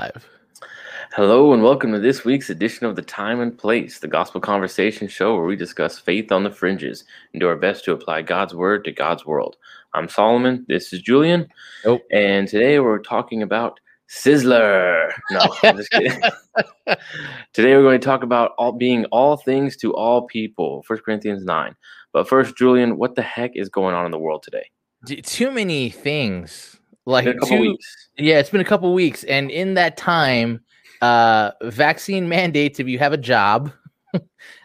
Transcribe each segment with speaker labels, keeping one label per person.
Speaker 1: live.
Speaker 2: Hello and welcome to this week's edition of The Time and Place, the gospel conversation show where we discuss faith on the fringes and do our best to apply God's word to God's world. I'm Solomon. This is Julian.
Speaker 1: Nope.
Speaker 2: And today we're talking about Sizzler. No, I'm just kidding. today we're going to talk about all being all things to all people. 1 Corinthians 9. But first, Julian, what the heck is going on in the world today?
Speaker 1: Too many things. Like
Speaker 2: In a couple weeks.
Speaker 1: Yeah, it's been a couple weeks, and in that time, uh, vaccine mandates if you have a job.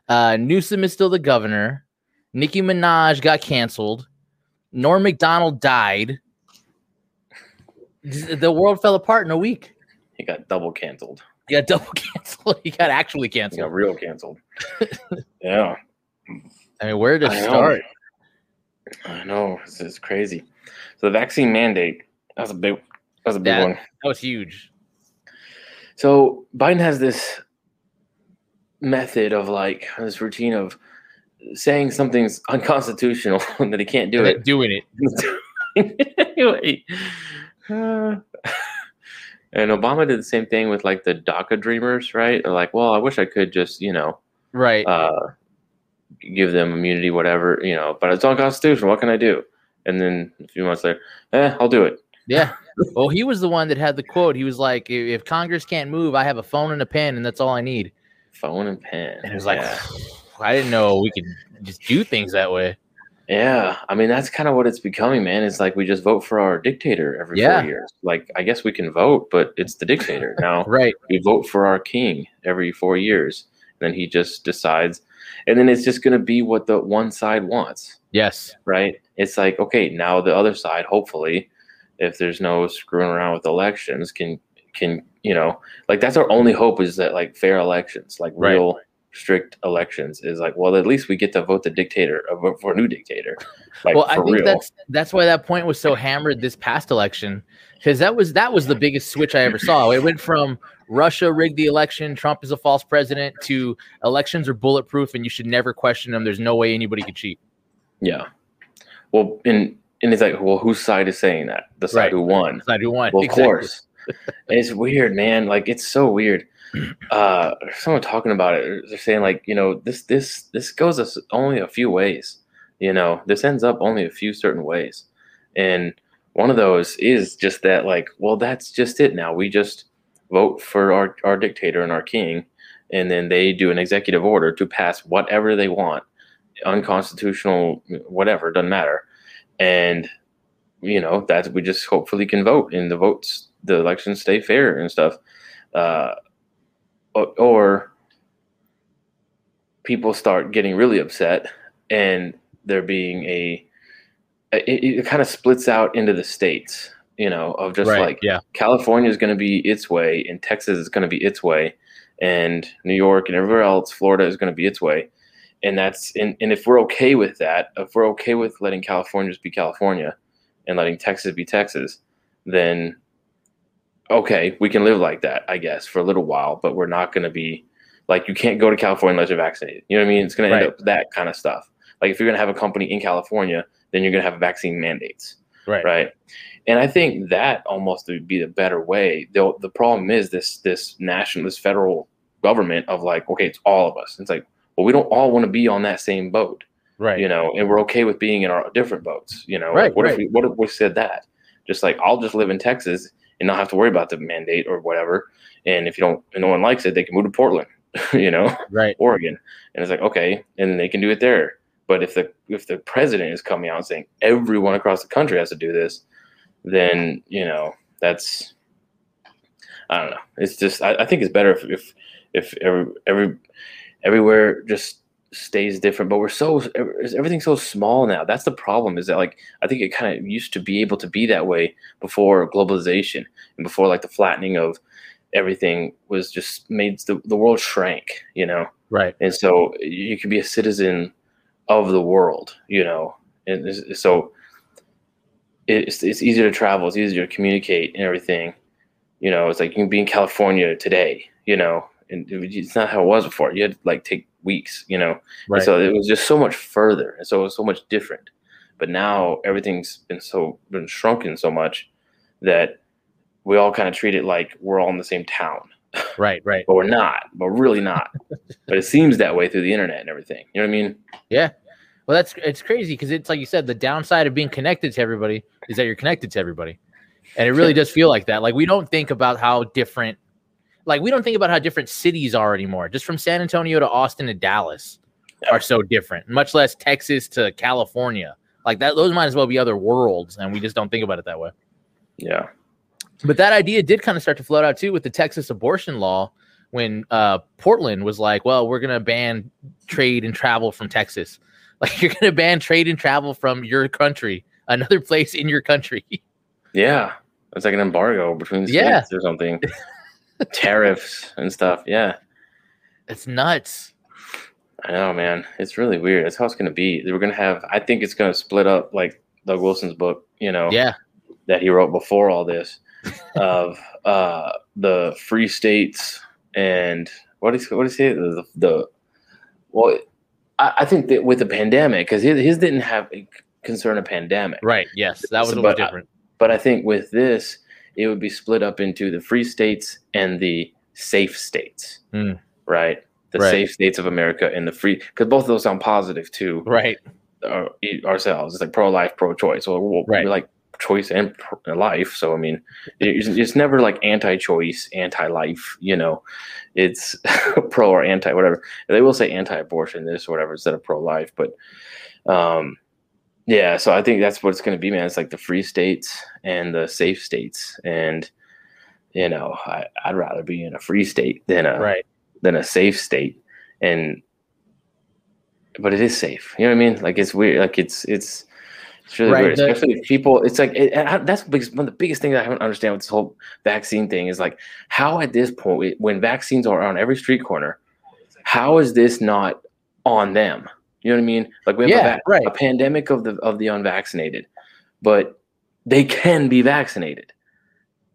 Speaker 1: uh, Newsom is still the governor. Nicki Minaj got canceled. Norm Macdonald died. The world fell apart in a week.
Speaker 2: He got double canceled.
Speaker 1: He got double canceled. He got actually
Speaker 2: He got
Speaker 1: canceled.
Speaker 2: real canceled. yeah.
Speaker 1: I mean, where to
Speaker 2: I know.
Speaker 1: start?
Speaker 2: I know. This is crazy. So the vaccine mandate, that's a big that's a big
Speaker 1: Yeah.
Speaker 2: one.
Speaker 1: That was huge.
Speaker 2: So Biden has this method of like this routine of saying something's unconstitutional and that he can't do
Speaker 1: And
Speaker 2: it.
Speaker 1: doing it.
Speaker 2: anyway. uh, and Obama did the same thing with like the DACA dreamers, right? They're like, well, I wish I could just, you know,
Speaker 1: Right.
Speaker 2: uh, give them immunity, whatever, you know, but it's unconstitutional. What can I do? And then a few months later, eh, I'll do it.
Speaker 1: Yeah. Well, he was the one that had the quote. He was like, "If Congress can't move, I have a phone and a pen, and that's all I need."
Speaker 2: Phone and pen.
Speaker 1: And it was like,
Speaker 2: yeah.
Speaker 1: I didn't know we could just do things that way.
Speaker 2: Yeah, I mean that's kind of what it's becoming, man. It's like we just vote for our dictator every
Speaker 1: Yeah.
Speaker 2: four years. Like I guess we can vote, but it's the dictator now.
Speaker 1: Right.
Speaker 2: we vote for our king every four years, and then he just decides, and then it's just going to be what the one side wants,
Speaker 1: Yes.
Speaker 2: right? It's like okay, now the other side, hopefully, if there's no screwing around with elections, can can you know like that's our only hope is that like fair elections, like
Speaker 1: Right.
Speaker 2: real strict elections, is like well at least we get to vote the dictator, uh, vote for a new dictator. Like,
Speaker 1: well, I think
Speaker 2: real.
Speaker 1: that's that's why that point was so hammered this past election because that was that was the biggest switch I ever saw. It went from Russia rigged the election, Trump is a false president, to elections are bulletproof and you should never question them. There's no way anybody could cheat.
Speaker 2: Yeah. Well, and and it's like, well, whose side is saying that? The side
Speaker 1: Right.
Speaker 2: who won.
Speaker 1: It's not who won.
Speaker 2: Well, of course. It's weird, man. Like it's so weird. Uh, someone talking about it. They're saying like, you know, this this this goes us only a few ways. You know, this ends up only a few certain ways, and one of those is just that, like, well, that's just it. Now we just vote for our our dictator and our king, and then they do an executive order to pass whatever they want, unconstitutional, whatever, doesn't matter, and you know that we just hopefully can vote and the votes the elections stay fair and stuff uh, or, people start getting really upset and there being a it, it kind of splits out into the states you know of just
Speaker 1: right.
Speaker 2: like
Speaker 1: yeah.
Speaker 2: California is going to be its way, and Texas is going to be its way, and New York and everywhere else, Florida is going to be its way. And that's and, and if we're okay with that, if we're okay with letting California just be California and letting Texas be Texas, then okay, we can live like that, I guess, for a little while, but we're not going to be like you can't go to California unless you're vaccinated. You know what I mean? It's going to end up that kind of stuff. Like if you're going to have a company in California, then you're going to have vaccine mandates
Speaker 1: Right.
Speaker 2: right and i think that almost would be the better way the, the problem is this this national this federal government of like okay it's all of us it's like well we don't all want to be on that same boat
Speaker 1: Right.
Speaker 2: you know and we're okay with being in our different boats you know
Speaker 1: Right,
Speaker 2: Like, what if we what if we said that just like i'll just live in texas and not have to worry about the mandate or whatever and if you don't and no one likes it they can move to portland you know
Speaker 1: right.
Speaker 2: Oregon. And it's like, okay, and they can do it there. But if the if the president is coming out and saying everyone across the country has to do this, then you know that's I don't know. It's just I, I think it's better if if if every every everywhere just stays different. But we're so everything's so small now. That's the problem. Is that like I think it kind of used to be able to be that way before globalization and before like the flattening of everything was just made the, the world shrank. You know
Speaker 1: Right.
Speaker 2: and so you can be a citizen of the world you know and so it's, it's easier to travel it's easier to communicate and everything you know it's like you can be in california today you know and it's not how it was before you had to like take weeks you know
Speaker 1: Right.
Speaker 2: so it was just so much further and so it was so much different but now everything's been so been shrunken so much that we all kind of treat it like we're all in the same town,
Speaker 1: Right, right.
Speaker 2: but we're not. But really not. but it seems that way through the internet and everything. You know what I mean? Yeah.
Speaker 1: Well, that's it's crazy because it's like you said, the downside of being connected to everybody is that you're connected to everybody, and it really does feel like that. Like we don't think about how different, like we don't think about how different cities are anymore. Just from San Antonio to Austin to Dallas are so different. Much less Texas to California. Like that, those might as well be other worlds, and we just don't think about it that way.
Speaker 2: Yeah.
Speaker 1: But that idea did kind of start to float out too with the Texas abortion law when uh, Portland was like, well, we're going to ban trade and travel from Texas. Like, you're going to ban trade and travel from your country, another place in your country.
Speaker 2: Yeah. It's like an embargo between the
Speaker 1: Yeah.
Speaker 2: states or something. Tariffs and stuff. Yeah.
Speaker 1: it's nuts.
Speaker 2: I know, man. It's really weird. That's how it's to be. We're to have, I think it's to split up like Doug Wilson's book, you know,
Speaker 1: Yeah.
Speaker 2: that he wrote before all this of uh, the free states and what is, what is it? The, the, well, I, I think that with the pandemic, because his, his didn't have a concern of pandemic.
Speaker 1: Right. Yes. That was a little
Speaker 2: but I-
Speaker 1: different.
Speaker 2: But I think with this, it would be split up into the free states and the safe states,
Speaker 1: Hmm.
Speaker 2: right? The
Speaker 1: Right.
Speaker 2: safe states of America and the free, because both of those sound positive too,
Speaker 1: Right.
Speaker 2: uh, ourselves. It's like pro life, pro choice. Well, we're,
Speaker 1: Right.
Speaker 2: like choice and life. So, I mean, it's, it's never like anti choice, anti life, you know, it's pro or anti whatever. They will say anti abortion, this or whatever, instead of pro life. But, um, yeah, so I think that's what it's going to be, man. It's like the free states and the safe states. And, you know, I, I'd rather be in a free state than a,
Speaker 1: Right.
Speaker 2: than a safe state and but it is safe you know what i mean like it's weird like it's it's it's really
Speaker 1: Right,
Speaker 2: weird
Speaker 1: the-
Speaker 2: especially if people it's like it, I- that's the biggest, one of the biggest things i haven't understand with this whole vaccine thing is like how at this point when vaccines are on every street corner how is this not on them you know what i mean like we have
Speaker 1: Yeah,
Speaker 2: a, va-
Speaker 1: right.
Speaker 2: a pandemic of the of the unvaccinated but they can be vaccinated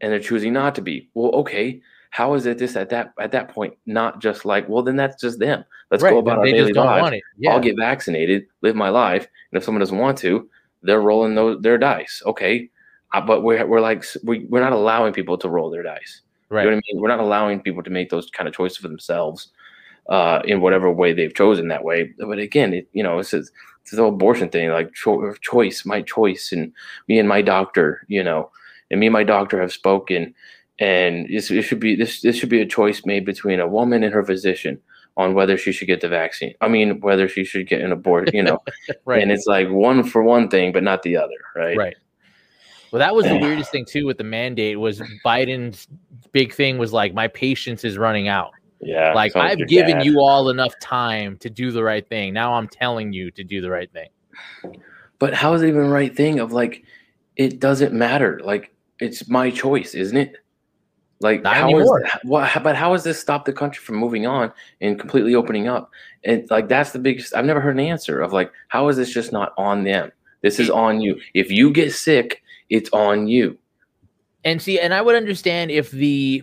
Speaker 2: and they're choosing not to be well okay how is it this at that at that point not just like well then that's just them let's
Speaker 1: right.
Speaker 2: go about our daily lives
Speaker 1: want it. Yeah.
Speaker 2: i'll get vaccinated live my life and if someone doesn't want to they're rolling those, their dice okay uh, but we're, we're like we, we're not allowing people to roll their dice
Speaker 1: right.
Speaker 2: you know what i mean we're not allowing people to make those kind of choices for themselves uh, in whatever way they've chosen that way but again it, you know it's, it's the whole abortion thing like cho- choice my choice and me and my doctor you know and me and my doctor have spoken and this, it should be this this should be a choice made between a woman and her physician on whether she should get the vaccine i mean whether she should get an abortion you know
Speaker 1: right.
Speaker 2: and it's like one for one thing but not the other right
Speaker 1: Right. Well, that was the weirdest thing too with the mandate was Biden's big thing was like my patience is running out.
Speaker 2: Yeah
Speaker 1: Like I've
Speaker 2: your
Speaker 1: given
Speaker 2: dad.
Speaker 1: you all enough time to do the right thing. Now I'm telling you to do the right thing.
Speaker 2: but how is it even the right thing of like it doesn't matter like it's my choice isn't it like
Speaker 1: Not
Speaker 2: how is
Speaker 1: anymore.
Speaker 2: what but how has this stopped the country from moving on and completely opening up and like that's the biggest i've never heard an answer of like how is this just not on them this is on you if you get sick it's on you
Speaker 1: And see, and I would understand if the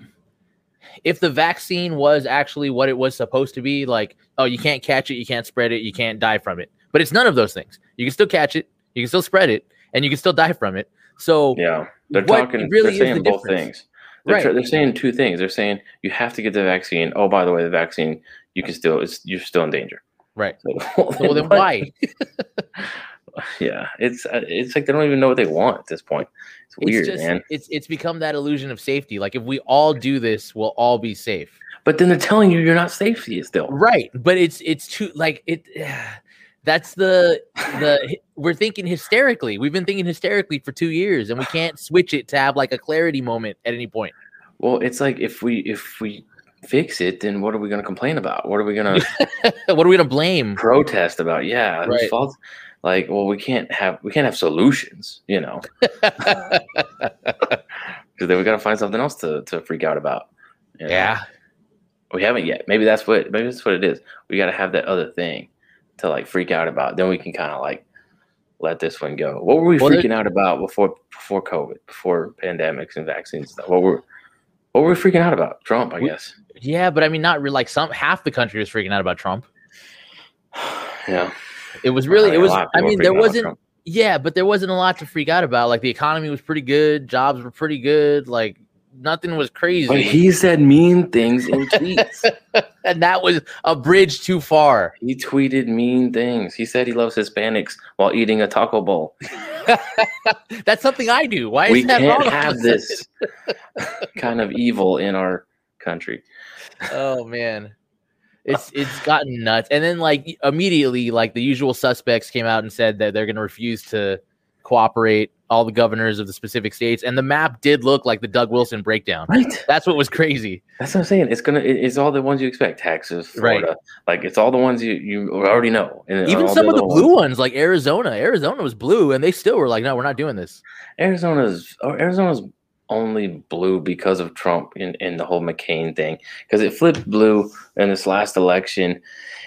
Speaker 1: if the vaccine was actually what it was supposed to be, like, oh, you can't catch it, you can't spread it, you can't die from it. But it's none of those things. You can still catch it, you can still spread it, and you can still die from it. So
Speaker 2: yeah they're talking
Speaker 1: really
Speaker 2: they're
Speaker 1: the
Speaker 2: saying both
Speaker 1: difference?
Speaker 2: things they're,
Speaker 1: Right.
Speaker 2: they're saying two things they're saying you have to get the vaccine oh by the way the vaccine you can still it's you're still in danger
Speaker 1: right.
Speaker 2: so,
Speaker 1: Well then why?
Speaker 2: yeah it's uh, it's like they don't even know what they want at this point it's weird
Speaker 1: it's just
Speaker 2: man
Speaker 1: it's it's become that illusion of safety. Like if we all do this, we'll all be safe.
Speaker 2: but then they're telling you you're not safe still
Speaker 1: Right. But it's it's too like it that's the the we're thinking hysterically. We've been thinking hysterically for two years and we can't switch it to have like a clarity moment at any point.
Speaker 2: well it's like if we if we fix it then what are we going to complain about what are we going to
Speaker 1: what are we gonna blame?
Speaker 2: protest about yeah
Speaker 1: Right.
Speaker 2: fault like well we can't have we can't have solutions you know? Because then we got to find something else to, to freak out about you know?
Speaker 1: yeah.
Speaker 2: we haven't yet. Maybe that's what maybe that's what it is. We got to have that other thing to like freak out about. Then we can kind of like let this one go. What were we
Speaker 1: Well,
Speaker 2: freaking out about before before covid before pandemics and vaccines and stuff? What were what were we freaking out about? Trump i
Speaker 1: We-
Speaker 2: guess.
Speaker 1: Yeah, but I mean not really like some half the country was freaking out about Trump.
Speaker 2: yeah
Speaker 1: It was really it was I mean there
Speaker 2: freaking out about
Speaker 1: wasn't yeah, but there wasn't a lot to freak out about. Like the economy was pretty good, jobs were pretty good, like nothing was crazy.
Speaker 2: But he said mean things in tweets.
Speaker 1: and that was a bridge too far.
Speaker 2: he tweeted mean things. He said he loves Hispanics while eating a taco bowl.
Speaker 1: That's something I do. Why is
Speaker 2: we
Speaker 1: that
Speaker 2: can't
Speaker 1: wrong?
Speaker 2: have this kind of evil in our country.
Speaker 1: oh man. It's it's gotten nuts. And then like immediately, like the usual suspects came out and said that they're gonna refuse to cooperate, all the governors of the specific states. And the map did look like the Doug Wilson breakdown.
Speaker 2: Right.
Speaker 1: That's what was crazy.
Speaker 2: That's what I'm saying. It's gonna. It's all the ones you expect. Texas,
Speaker 1: Right.
Speaker 2: Florida. Like it's all the ones you you already know. And
Speaker 1: Even some of the blue
Speaker 2: ones-
Speaker 1: ones, like Arizona. Arizona was blue, and they still were like, "No, we're not doing this."
Speaker 2: Arizona's oh, Arizona's only blue because of Trump and, and the whole McCain thing. Because it flipped blue in this last election,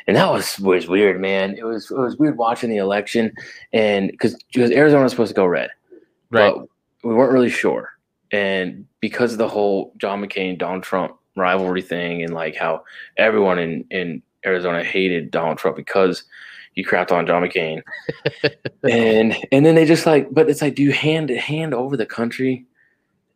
Speaker 2: and that was was weird, man. It was it was weird watching the election, and because Arizona was supposed to go red, but we weren't really sure. And because of the whole John McCain Donald Trump rivalry thing, and like how everyone in in Arizona hated Donald Trump because he crapped on John McCain, and and then they just like, but it's like, do you hand hand over the country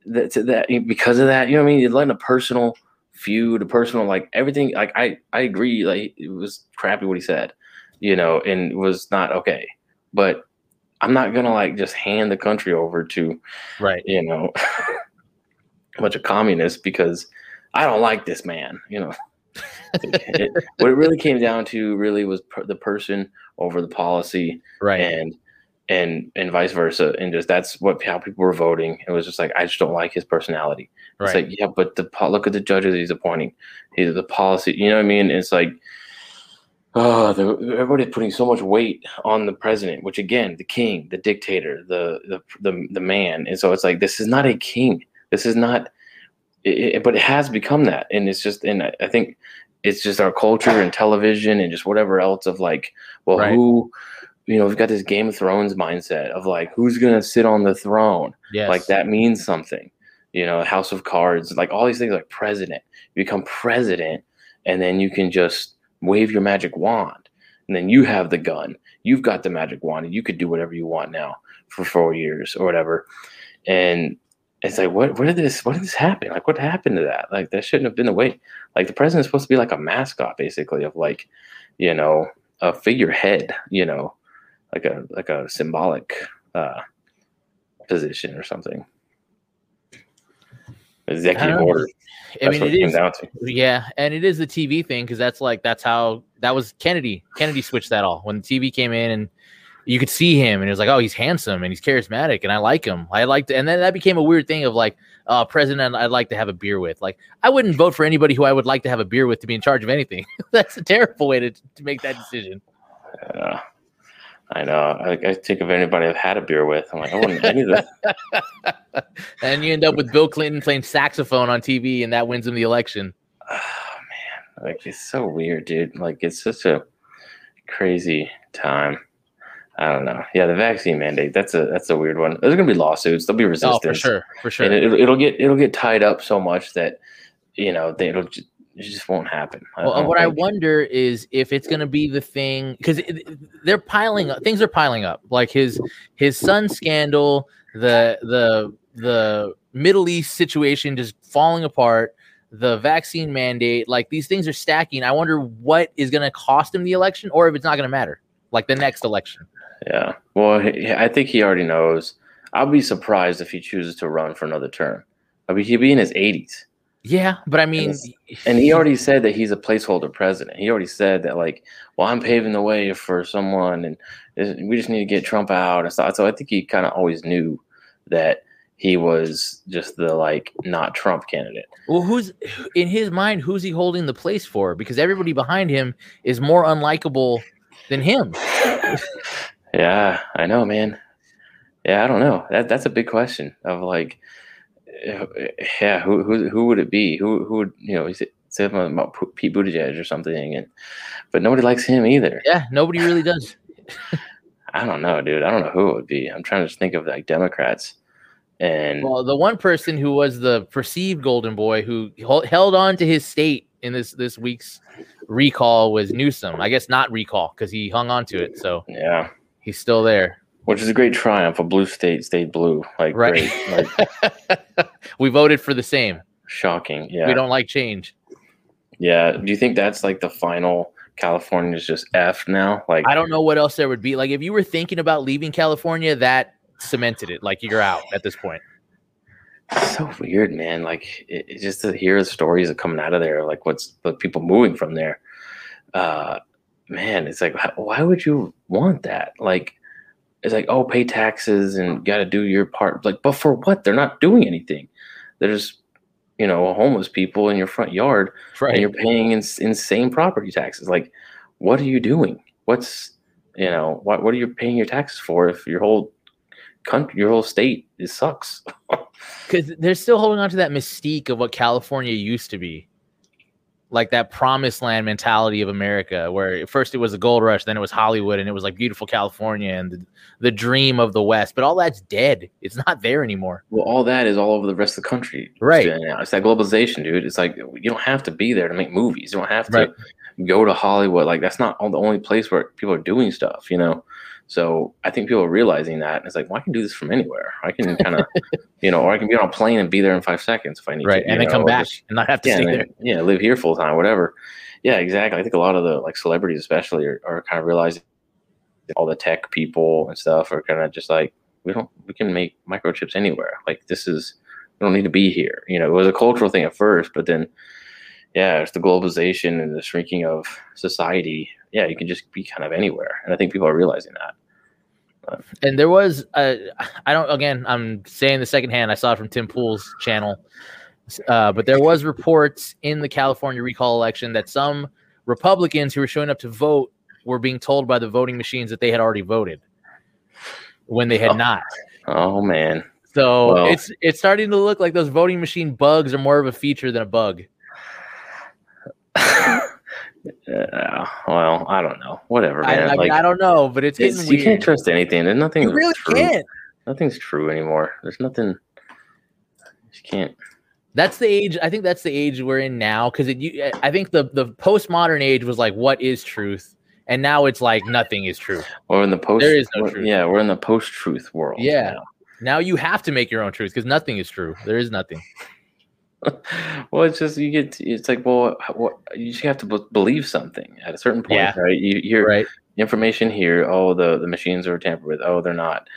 Speaker 2: that that because of that? You know what I mean? You're letting a personal feud, a personal like everything. Like I I agree, like it was crappy what he said, you know, and it was not okay, but. I'm not gonna like just hand the country over to
Speaker 1: right.
Speaker 2: you know, a bunch of communists because I don't like this man. You know, It- what it really came down to really was per- the person over the policy,
Speaker 1: Right.
Speaker 2: and and and vice versa, and just that's what how people were voting. It was just like I just don't like his personality. It's
Speaker 1: right.
Speaker 2: like yeah, but the look at the judges he's appointing, he's the policy. You know what I mean? It's like. Oh, the, everybody's putting so much weight on the president, which again, the king, the dictator, the the the, the man, and so it's like this is not a king. This is not, it, it- but it has become that, and it's just, and I, I think it's just our culture and television and just whatever else of like, well,
Speaker 1: Right.
Speaker 2: who, you know, we've got this Game of Thrones mindset of like, who's gonna sit on the throne?
Speaker 1: yes.
Speaker 2: Like that means something, you know, House of Cards, like all these things, like president. You become president, and then you can just wave your magic wand, and then you have the gun. You've got the magic wand, and you could do whatever you want now for four years or whatever. And it's like, what? Where did this? What did this happen? Like, what happened to that? Like, that shouldn't have been the way. Like, the president's supposed to be like a mascot, basically, of like, you know, a figurehead. You know, like a like a symbolic uh, position or something. Executive
Speaker 1: know.
Speaker 2: order.
Speaker 1: I mean, it
Speaker 2: it
Speaker 1: is.
Speaker 2: down to.
Speaker 1: Yeah, and it is the TV thing because that's like that's how that was Kennedy. Kennedy switched that all when the TV came in and you could see him and it was like, oh, he's handsome and he's charismatic and I like him. I liked, and then that became a weird thing of like, uh, president I'd like to have a beer with. Like, I wouldn't vote for anybody who I would like to have a beer with to be in charge of anything. that's a terrible way to, to make that decision.
Speaker 2: Uh, I know. I, I think of anybody I've had a beer with. I'm like, I wouldn't any of that.
Speaker 1: and you end up with Bill Clinton playing saxophone on TV and that wins him the election.
Speaker 2: Oh man, like it's so weird, dude. Like it's such a crazy time. I don't know. Yeah, the vaccine mandate. That's a that's a weird one. There's gonna be lawsuits. There'll be resistance.
Speaker 1: Oh, for sure, for sure.
Speaker 2: And it, it'll get it'll get tied up so much that you know they, it'll just, it just won't happen. I
Speaker 1: Well, what I wonder is if it's going to be the thing because they're piling up. Things are piling up. Like his his son scandal, the the the Middle East situation just falling apart, the vaccine mandate. Like these things are stacking. I wonder what is going to cost him the election, or if it's not going to matter, like the next election.
Speaker 2: Yeah. Well, I think he already knows. I'll be surprised if he chooses to run for another term. I mean, he'd be in his 80s.
Speaker 1: Yeah, but I mean,
Speaker 2: And he already said that he's a placeholder president. He already said that, like, well, I'm paving the way for someone, and this- we just need to get Trump out and stuff. So I think he kind of always knew that he was just the like not Trump candidate.
Speaker 1: Well, who's in his mind? Who's he holding the place for? Because everybody behind him is more unlikable than him.
Speaker 2: Yeah, I know, man. Yeah, I don't know. That that's a big question of like, yeah, who who who would it be? Who who would you know? He said said something about Pete Buttigieg or something, and but nobody likes him either.
Speaker 1: Yeah, nobody really does.
Speaker 2: I don't know, dude. I don't know who it would be. I'm trying to think of like Democrats, and
Speaker 1: Well, the one person who was the perceived golden boy who held on to his state in this this week's recall was Newsom. I guess not recall because he hung on to it, so
Speaker 2: yeah,
Speaker 1: he's still there.
Speaker 2: Which is a great triumph. A blue state stayed blue. Like
Speaker 1: Right.
Speaker 2: great. Like
Speaker 1: we voted for the same.
Speaker 2: shocking. Yeah.
Speaker 1: We don't like change.
Speaker 2: yeah. Do you think that's like the final California is just F now? Like
Speaker 1: I don't know what else there would be. Like if you were thinking about leaving California, that cemented it. Like you're out at this point.
Speaker 2: So weird, man. Like it, it just to hear the stories that coming out of there, like what's the people moving from there. Uh, man, it's like why would you want that? Like it's like oh, pay taxes and got to do your part. Like, but for what? They're not doing anything. There's you know homeless people in your front yard,
Speaker 1: Right.
Speaker 2: and you're paying ins- insane property taxes. Like, what are you doing? What's you know what? What are you paying your taxes for if your whole country, your whole state, it sucks.
Speaker 1: because they're still holding on to that mystique of what California used to be, like that promised land mentality of America, where first it was the gold rush, then it was Hollywood, and it was like beautiful California and the, the dream of the West. But all that's dead; it's not there anymore.
Speaker 2: Well, all that is all over the rest of the country.
Speaker 1: Right.
Speaker 2: It's uh, that globalization, dude. It's like you don't have to be there to make movies. You don't have to
Speaker 1: Right.
Speaker 2: go to Hollywood. Like that's not all the only place where people are doing stuff, you know. So I think people are realizing that. And it's like, well, I can do this from anywhere. I can kind of, you know, or I can be on a plane and be there in five seconds if I need
Speaker 1: Right,
Speaker 2: to.
Speaker 1: Right.
Speaker 2: And
Speaker 1: then
Speaker 2: know,
Speaker 1: come back
Speaker 2: just-
Speaker 1: and not have to
Speaker 2: yeah,
Speaker 1: stay there.
Speaker 2: then- yeah, live here full time, whatever. Yeah, exactly. I think a lot of the like celebrities, especially, are, are kind of realizing all the tech people and stuff are kind of just like, we don't, we can make microchips anywhere. Like this is, we don't need to be here. You know, it was a cultural thing at first, but then, yeah, it's the globalization and the shrinking of society. Yeah, you can just be kind of anywhere, and I think people are realizing that.
Speaker 1: And there was, uh, I don't. Again, I'm saying the second hand. I saw it from Tim Pool's channel, uh, but there was reports in the California recall election that some Republicans who were showing up to vote were being told by the voting machines that they had already voted when they had
Speaker 2: Oh.
Speaker 1: not.
Speaker 2: Oh man,
Speaker 1: So
Speaker 2: Well-
Speaker 1: it's it's starting to look like those voting machine bugs are more of a feature than a bug.
Speaker 2: Uh, well, I don't know. Whatever, man.
Speaker 1: I, mean,
Speaker 2: like,
Speaker 1: I don't know, but it's
Speaker 2: it's, you can't trust anything. There's nothing.
Speaker 1: You really
Speaker 2: true.
Speaker 1: can't.
Speaker 2: Nothing's true anymore. There's nothing. You can't.
Speaker 1: That's the age. I think that's the age we're in now because it. I think the the postmodern age was like, what is truth, and now it's like nothing is true.
Speaker 2: We're in the post.
Speaker 1: There is no truth.
Speaker 2: Yeah, we're in the post-truth world.
Speaker 1: Yeah.
Speaker 2: now.
Speaker 1: Now you have to make your own truth because nothing is true. There is nothing.
Speaker 2: well, it's just you get. To, It's like, well, what, you just have to be- believe something at a certain point,
Speaker 1: Yeah.
Speaker 2: right? You hear
Speaker 1: Right.
Speaker 2: information here. Oh, the the machines are tampered with. Oh, they're not.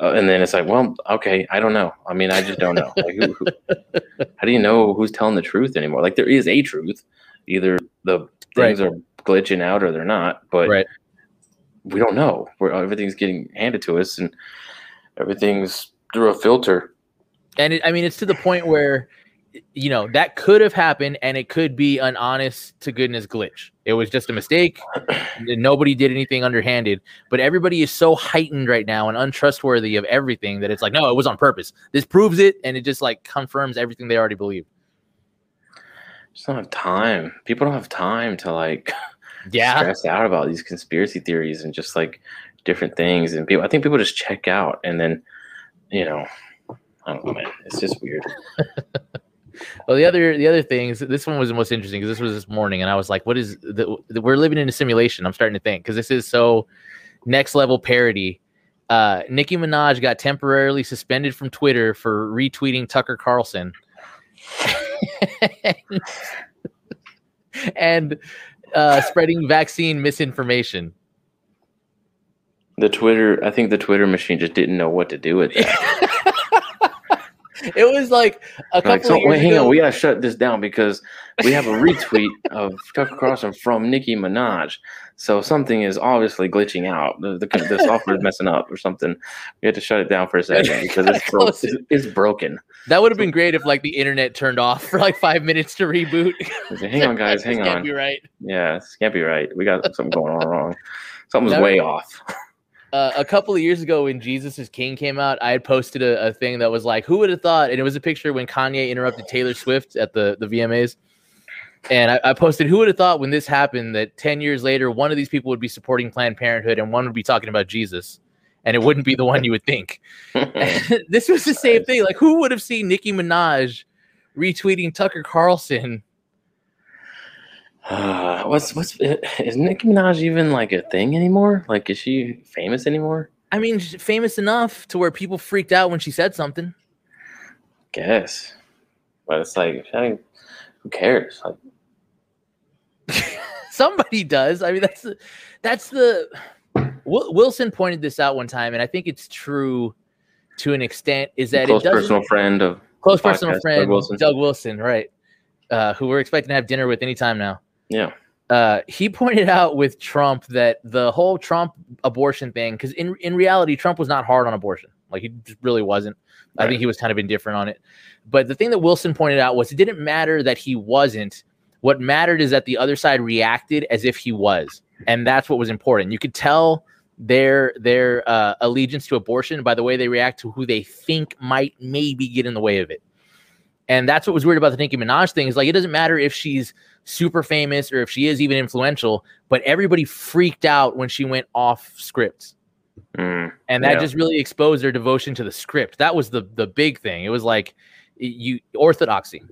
Speaker 2: Uh, and then it's like, well, okay, I don't know. I mean, I just don't know. Like, who, who, how do you know who's telling the truth anymore? Like, there is a truth. Either the things are glitching out or they're not. But
Speaker 1: Right.
Speaker 2: we don't know. Where everything's getting handed to us, and everything's through a filter.
Speaker 1: And it, I mean, it's to the point where, you know, that could have happened, and it could be an honest to goodness glitch. It was just a mistake. Nobody did anything underhanded, but everybody is so heightened right now and untrustworthy of everything that it's like, no, it was on purpose. This proves it, and it just like confirms everything they already believe.
Speaker 2: Just don't have time. People don't have time to like
Speaker 1: Yeah,
Speaker 2: stress out about these conspiracy theories and just like different things. And people, I think people just check out, and then you know, I don't know, man. It's just weird.
Speaker 1: Well, the other the other thing is this one was the most interesting because this was this morning, and I was like, "What is the, the we're living in a simulation?" I'm starting to think because this is so next level parody. Uh, Nicki Minaj got temporarily suspended from Twitter for retweeting Tucker Carlson, and uh, spreading vaccine misinformation.
Speaker 2: The Twitter, I think the Twitter machine just didn't know what to do with it.
Speaker 1: It was like a couple
Speaker 2: like, so wait, hang
Speaker 1: ago.
Speaker 2: on, we gotta shut this down because we have a retweet of Tucker Carlson from Nicki Minaj. So something is obviously glitching out. The, the, the software is messing up or something. We had to shut it down for a second because it's, bro- it's, it's broken.
Speaker 1: that would have been great if like the internet turned off for like five minutes to reboot.
Speaker 2: Hang on, guys, hang
Speaker 1: can't
Speaker 2: on.
Speaker 1: Be right.
Speaker 2: Yeah, this can't be right. We got something going on wrong. Something's
Speaker 1: No.
Speaker 2: way off.
Speaker 1: Uh, a couple of years ago when Jesus is King came out, I had posted a, a thing that was like, "Who would have thought?" And it was a picture when Kanye interrupted Taylor Swift at the the VMAs. And I, I posted, "Who would have thought when this happened that ten years later, one of these people would be supporting Planned Parenthood and one would be talking about Jesus, and it wouldn't be the one you would think." this was the same thing. Like, who would have seen Nicki Minaj retweeting Tucker Carlson?
Speaker 2: Uh, what's what's is Nicki Minaj even like a thing anymore? Like, is she famous anymore?
Speaker 1: I mean, she's famous enough to where people freaked out when she said something.
Speaker 2: Guess, but it's like, I mean, who cares? Like,
Speaker 1: Somebody does. I mean, that's the, that's the. Wil- Wilson pointed this out one time, and I think it's true to an extent. Is that
Speaker 2: close personal friend of
Speaker 1: close
Speaker 2: podcast,
Speaker 1: personal
Speaker 2: Doug
Speaker 1: friend
Speaker 2: Wilson.
Speaker 1: Doug Wilson, right? Uh, who we're expecting to have dinner with anytime now.
Speaker 2: Yeah,
Speaker 1: uh, he pointed out with Trump that the whole Trump abortion thing, because in in reality, Trump was not hard on abortion. Like he just really wasn't. I think he was kind of indifferent on it. But the thing that Wilson pointed out was it didn't matter that he wasn't. What mattered is that the other side reacted as if he was, and that's what was important. You could tell their their uh, allegiance to abortion by the way they react to who they think might maybe get in the way of it. And that's what was weird about the Nicki Minaj thing is like it doesn't matter if she's super famous or if she is even influential, but everybody freaked out when she went off script.
Speaker 2: Mm,
Speaker 1: And that
Speaker 2: Yeah.
Speaker 1: just really exposed her devotion to the script. That was the the big thing. It was like you orthodoxy.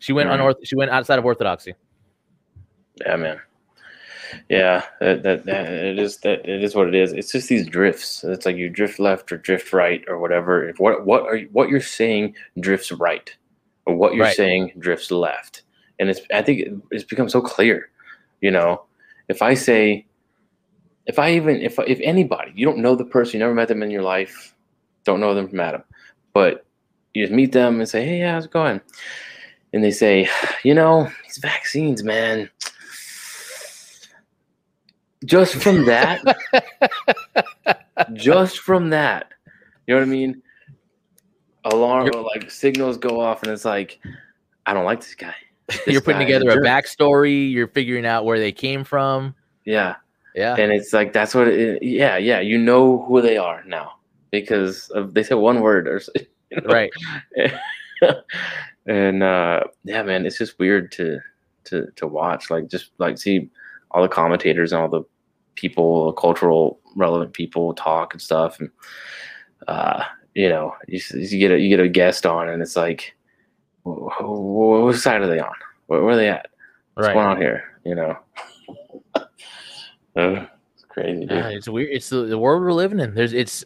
Speaker 1: She went
Speaker 2: Mhm.
Speaker 1: unorth- she went outside of orthodoxy.
Speaker 2: yeah, man. Yeah, that, that, that it is that it is what it is. It's just these drifts. It's like you drift left or drift right or whatever. If what what are you- what you're saying drifts right, what you're
Speaker 1: Right.
Speaker 2: saying drifts left, and it's I think it's become so clear. You know, if I say, if I even if if anybody you don't know the person, you never met them in your life, don't know them from Adam, but you just meet them and say, hey, yeah, how's it going? And they say, you know, these vaccines, man. Just from that, just from that, you know what I mean? Alarm like signals go off, and it's like, I don't like this guy. This
Speaker 1: you're putting
Speaker 2: guy
Speaker 1: together a backstory, you're figuring out where they came from.
Speaker 2: Yeah,
Speaker 1: Yeah.
Speaker 2: and it's like that's what. It, yeah, yeah. You know who they are now because of, they said one word or. You know?
Speaker 1: Right.
Speaker 2: and uh yeah man it's just weird to to to watch like just like see all the commentators and all the people the cultural relevant people talk and stuff and uh you know you, you get a you get a guest on and it's like wh- wh- what side are they on where, where are they at what's going on here you know Uh, it's crazy dude.
Speaker 1: Uh, it's weird. It's the, the world we're living in. There's it's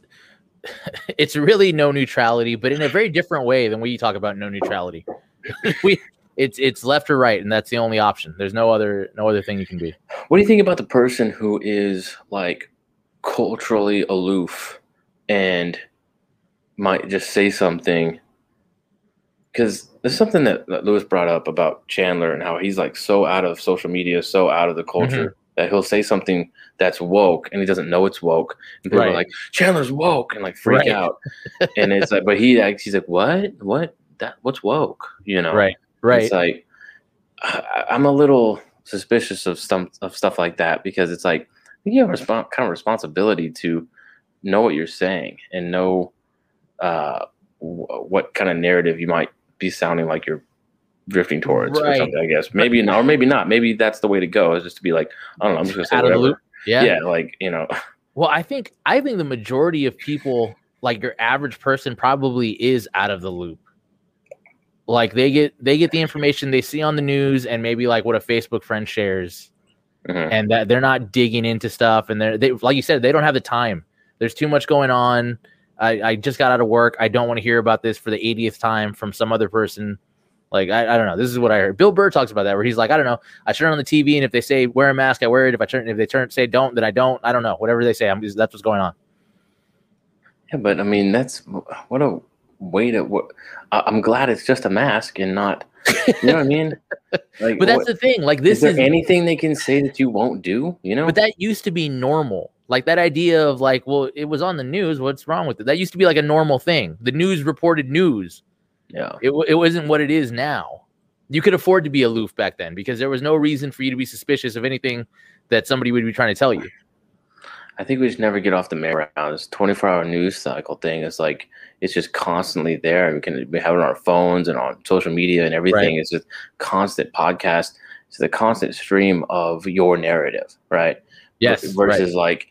Speaker 1: it's really no neutrality, but in a very different way than we talk about no neutrality. we it's it's left or right, and that's the only option. There's no other no other thing you can be.
Speaker 2: What do you think about the person who is like culturally aloof and might just say something? Because there's something that, that Lewis brought up about Chandler and how he's like so out of social media, so out of the mm-hmm. culture that he'll say something that's woke and he doesn't know it's woke. And people are like, Chandler's woke and like freak
Speaker 1: Right.
Speaker 2: out. and it's like, but he like, he's like, what? What? That? What's woke? You know?
Speaker 1: Right, right.
Speaker 2: It's like I, I'm a little suspicious of some of stuff like that because it's like you have a respon kind of responsibility to know what you're saying and know uh, w- what kind of narrative you might be sounding like you're drifting towards or something. I guess maybe not, or maybe not. Maybe that's the way to go is just to be like, I don't know, I'm just gonna say
Speaker 1: Out of the
Speaker 2: whatever.
Speaker 1: loop. Yeah.
Speaker 2: Yeah, like you know,
Speaker 1: Well, I think I think the majority of people, like your average person, probably is out of the loop. Like they get they get the information they see on the news and maybe like what a Facebook friend shares,
Speaker 2: Mhm.
Speaker 1: and that they're not digging into stuff. And they're they like you said they don't have the time. There's too much going on. I, I just got out of work. I don't want to hear about this for the 80th time from some other person. Like I, I don't know. This is what I heard. Bill Burr talks about that where he's like, I don't know. I turn on the TV and if they say wear a mask, I wear it. If I turn if they turn say don't, then I don't. I don't know. Whatever they say, I'm just that's what's going on.
Speaker 2: yeah, but I mean that's what a way to. What, I'm glad it's just a mask and not. You know what I mean? Like,
Speaker 1: But that's
Speaker 2: what-
Speaker 1: the thing. Like
Speaker 2: is
Speaker 1: this
Speaker 2: there
Speaker 1: is
Speaker 2: anything they can say that you won't do? You know?
Speaker 1: but that used to be normal. Like that idea of like, well, it was on the news. What's wrong with it? That used to be like a normal thing. The news reported news.
Speaker 2: yeah.
Speaker 1: It, it wasn't what it is now. You could afford to be aloof back then because there was no reason for you to be suspicious of anything that somebody would be trying to tell you.
Speaker 2: I think we just never get off the merry-go-round. This 24-hour news cycle thing is like it's just constantly there. We can we have it on our phones and on social media and everything. It's just constant podcast. It's the constant stream of your narrative, right?
Speaker 1: Yes.
Speaker 2: Versus like,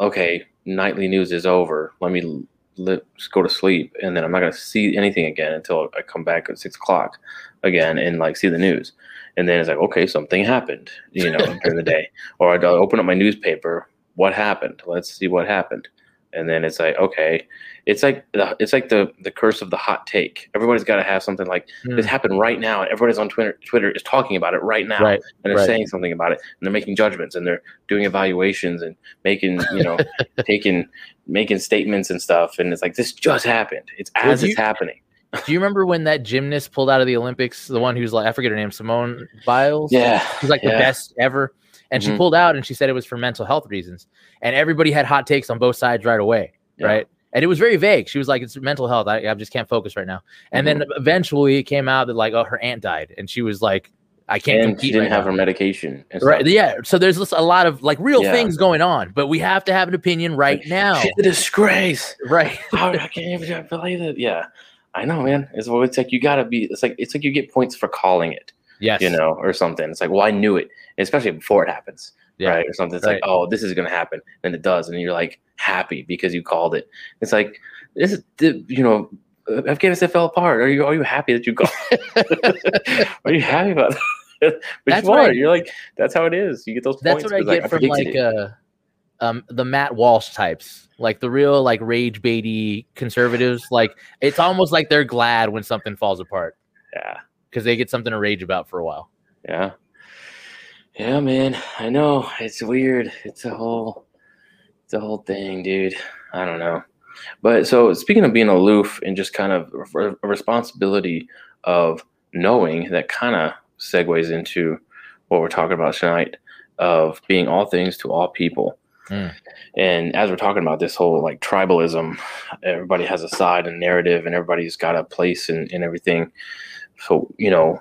Speaker 2: okay, nightly news is over. Let me li- just go to sleep, and then I'm not gonna see anything again until I come back at six o'clock again and like see the news. And then it's like, okay, something happened, you know, during the day. Or I'd open up my newspaper. What happened? Let's see what happened. And then it's like okay it's like the it's like the the curse of the hot take everybody's got to have something like
Speaker 1: Mm.
Speaker 2: this happened right now and everybody's on twitter twitter is talking about it right now
Speaker 1: Right,
Speaker 2: and they're
Speaker 1: right.
Speaker 2: saying something about it and they're making judgments and they're doing evaluations and making you know taking making statements and stuff and it's like this just happened it's as it's happening
Speaker 1: Do you remember when that gymnast pulled out of the Olympics? The one who's like, I forget her name, Simone Biles.
Speaker 2: yeah
Speaker 1: She's like the best ever. And she
Speaker 2: Mhm.
Speaker 1: pulled out and she said it was for mental health reasons. And everybody had hot takes on both sides right away.
Speaker 2: Yeah.
Speaker 1: Right. And it was very vague. She was like, it's mental health. I, I just can't focus right now. And then
Speaker 2: Mm-hmm.
Speaker 1: eventually it came out that like, oh, her aunt died. And she was like, I can't
Speaker 2: and
Speaker 1: compete.
Speaker 2: she didn't
Speaker 1: right
Speaker 2: have
Speaker 1: now.
Speaker 2: her medication
Speaker 1: Right. Yeah. So there's just a lot of like real
Speaker 2: Yeah.
Speaker 1: things going on, but we have to have an opinion right
Speaker 2: Like,
Speaker 1: now.
Speaker 2: she's a disgrace
Speaker 1: Right.
Speaker 2: How, I can't even believe it. Yeah, I know, man. It's well, it's like you gotta be. It's like it's like you get points for calling it,
Speaker 1: Yes.
Speaker 2: you know, or something. It's like, well, I knew it, especially before it happens,
Speaker 1: Yeah.
Speaker 2: right, or something. It's
Speaker 1: Right.
Speaker 2: like, oh, this is gonna happen, and it does, and you're like happy because you called it. It's like this is, you know, uh, Afghanistan fell apart. Are you are you happy that you called? are you happy about? That? but
Speaker 1: That's
Speaker 2: you are.
Speaker 1: I-
Speaker 2: You're like that's how it is. You get those
Speaker 1: That's
Speaker 2: points.
Speaker 1: what I get from
Speaker 2: predicted
Speaker 1: like uh um the Matt Walsh types, like the real like rage baity conservatives. Like it's almost like they're glad when something falls apart
Speaker 2: yeah.
Speaker 1: Because they get something to rage about for a while.
Speaker 2: Yeah. Yeah, man. I know. It's weird. It's a whole it's a whole thing, dude. I don't know. But so speaking of being aloof and just kind of a responsibility of knowing that kind of segues into what we're talking about tonight of being all things to all people.
Speaker 1: Mm.
Speaker 2: And as we're talking about this whole like tribalism, everybody has a side and narrative and everybody's got a place in, in everything. So, you know,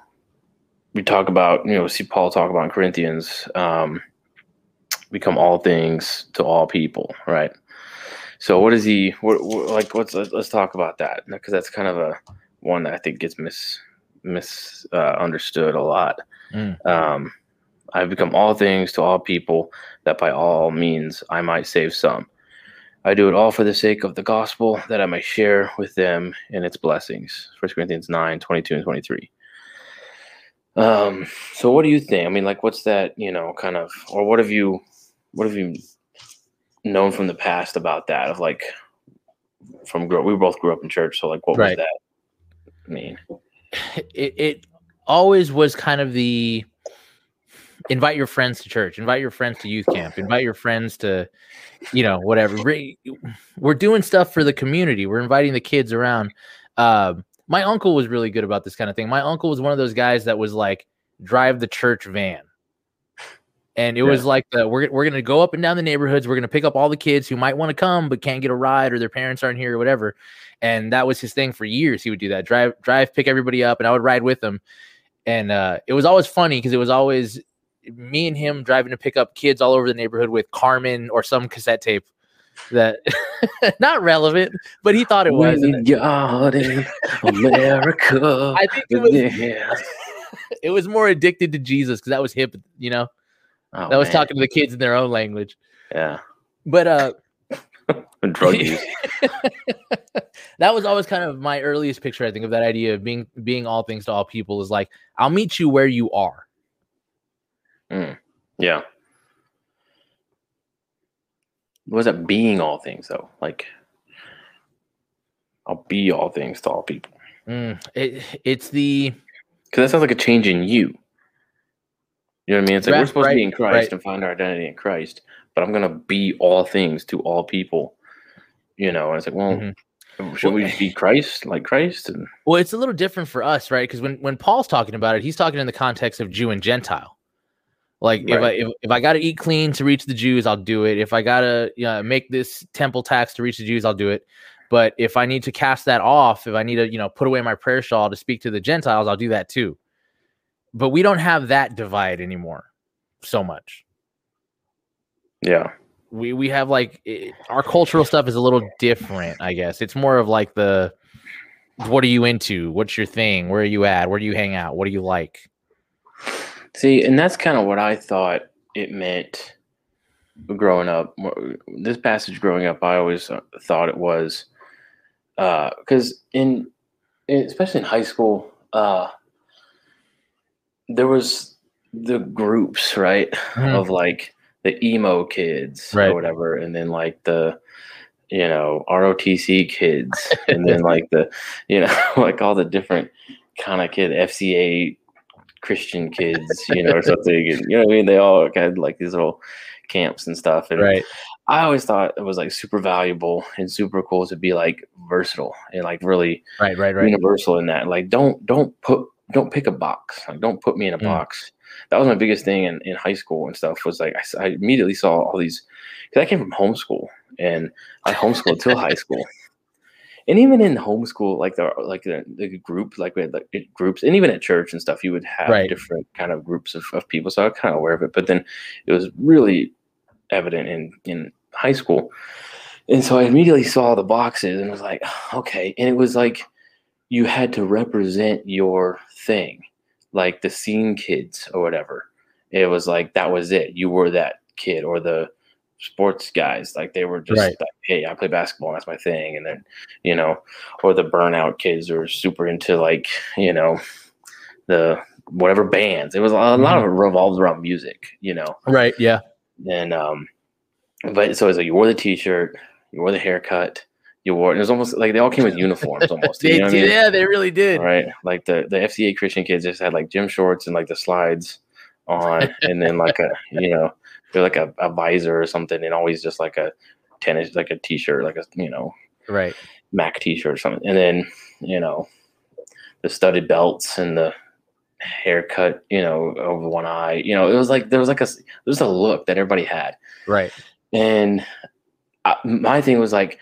Speaker 2: we talk about, you know, see Paul talk about in Corinthians, um, become all things to all people, right? So, what is he? What, what like? What's let's, let's talk about that because that's kind of a one that I think gets mis mis uh, understood a lot.
Speaker 1: Mm.
Speaker 2: Um, I've become all things to all people, that by all means I might save some. I do it all for the sake of the gospel, that I may share with them in its blessings. 1 Corinthians 9, 22 and 23. Um, so what do you think? I mean, like what's that, you know, kind of or what have you what have you known from the past about that? Of like from grow we both grew up in church, so like what
Speaker 1: Right.
Speaker 2: was that mean?
Speaker 1: It it always was kind of the invite your friends to church, invite your friends to youth camp, invite your friends to, you know, whatever. We're doing stuff for the community. We're inviting the kids around. Um, my uncle was really good about this kind of thing. My uncle was one of those guys that was like, drive the church van. And it was like the, we're we're gonna go up and down the neighborhoods. We're gonna pick up all the kids who might want to come but can't get a ride or their parents aren't here or whatever. And that was his thing for years. He would do that, drive, drive, pick everybody up, and I would ride with him. And uh, it was always funny because it was always me and him driving to pick up kids all over the neighborhood with Carman or some cassette tape that not relevant, but he thought it was. And
Speaker 2: God in America.
Speaker 1: I think it was
Speaker 2: yeah.
Speaker 1: it was more addicted to Jesus because that was hip, you know.
Speaker 2: Oh,
Speaker 1: that was
Speaker 2: man.
Speaker 1: talking to the kids in their own language.
Speaker 2: Yeah.
Speaker 1: But uh
Speaker 2: Drug use.
Speaker 1: that was always kind of my earliest picture, I think, of that idea of being being all things to all people is like, I'll meet you where you are.
Speaker 2: Yeah. What was that being all things though? Like I'll be all things to all people.
Speaker 1: Mm, it, it's the
Speaker 2: Because that sounds like a change in you. You know what I mean? It's like
Speaker 1: Right,
Speaker 2: we're supposed to be in Christ
Speaker 1: right.
Speaker 2: and find our identity in Christ, but I'm gonna be all things to all people. You know, and it's like, well,
Speaker 1: Mhm.
Speaker 2: should
Speaker 1: Well-
Speaker 2: we be Christ like Christ? And
Speaker 1: Well, it's a little different for us, right? Because when, when Paul's talking about it, he's talking in the context of Jew and Gentile. Like if I if, if I gotta eat clean to reach the Jews, I'll do it. If I gotta you know, make this temple tax to reach the Jews, I'll do it. But if I need to cast that off, if I need to, you know, put away my prayer shawl to speak to the Gentiles, I'll do that too. But we don't have that divide anymore so much.
Speaker 2: yeah,
Speaker 1: We we have like i our cultural stuff is a little different, I guess. It's more of like the what are you into? What's your thing? Where are you at? Where do you hang out? What do you like?
Speaker 2: See, and that's kind of what I thought it meant growing up. This passage growing up, I always uh, thought it was because in, in especially in high school, uh, there was the groups, right,
Speaker 1: Mhm.
Speaker 2: of like the emo kids
Speaker 1: Right.
Speaker 2: or whatever, and then like the you know ROTC kids, and then like the you know like all the different kind of kid FCA Christian kids, you know, or something. And, you know what I mean? They all had like these little camps and stuff. And
Speaker 1: Right.
Speaker 2: I always thought it was like super valuable and super cool to be like versatile and like really
Speaker 1: Right. Right. Right.
Speaker 2: universal in that. Like don't don't put don't pick a box. Like don't put me in a
Speaker 1: Mm.
Speaker 2: box. That was my biggest thing in, in high school and stuff was like I immediately saw all these because I came from homeschool and I homeschooled till high school. And even in homeschool, like the like the, the group, like we had like groups, and even at church and stuff, you would have
Speaker 1: Right. different
Speaker 2: kind of groups of, of people. So I was kind of aware of it. But then it was really evident in in high school. And so I immediately saw the boxes and was like, oh, okay. And it was like you had to represent your thing, like the scene kids or whatever. It was like that was it. You were that kid or the sports guys. Like they were just
Speaker 1: Right.
Speaker 2: like, hey, I play basketball, that's my thing. And then, you know, or the burnout kids are super into like, you know, the whatever bands. It was a lot of it revolved around music, you know.
Speaker 1: Right. Yeah.
Speaker 2: And um, but so it's like you wore the T-shirt, you wore the haircut, you wore. And it was almost like they all came with uniforms, almost.
Speaker 1: They
Speaker 2: you know what I mean?
Speaker 1: Yeah, they really did.
Speaker 2: Right, like the the FCA Christian kids just had like gym shorts and like the slides on, and then like a you know they're like a, a visor or something, and always just like a tennis like a T-shirt, like a you know
Speaker 1: Right.
Speaker 2: Mac T-shirt or something, and then you know the studded belts and the haircut, you know, over one eye. You know, it was like there was like a there was a look that everybody had.
Speaker 1: Right.
Speaker 2: And I, my thing was like,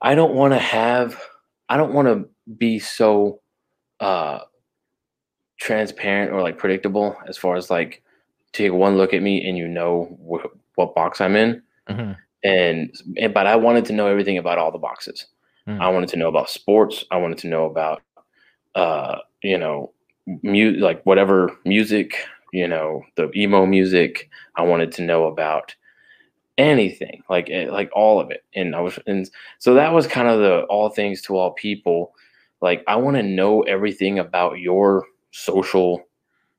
Speaker 2: I don't want to have, I don't want to be so uh, transparent or like predictable as far as like take one look at me and you know wh- what box I'm in.
Speaker 1: Mhm.
Speaker 2: And, and but I wanted to know everything about all the boxes.
Speaker 1: Mm.
Speaker 2: I wanted to know about sports. I wanted to know about, uh, you know, mu- like whatever music, you know, the emo music. I wanted to know about anything, like eh, like all of it. And I was, and so that was kind of the all things to all people. Like I want to know everything about your social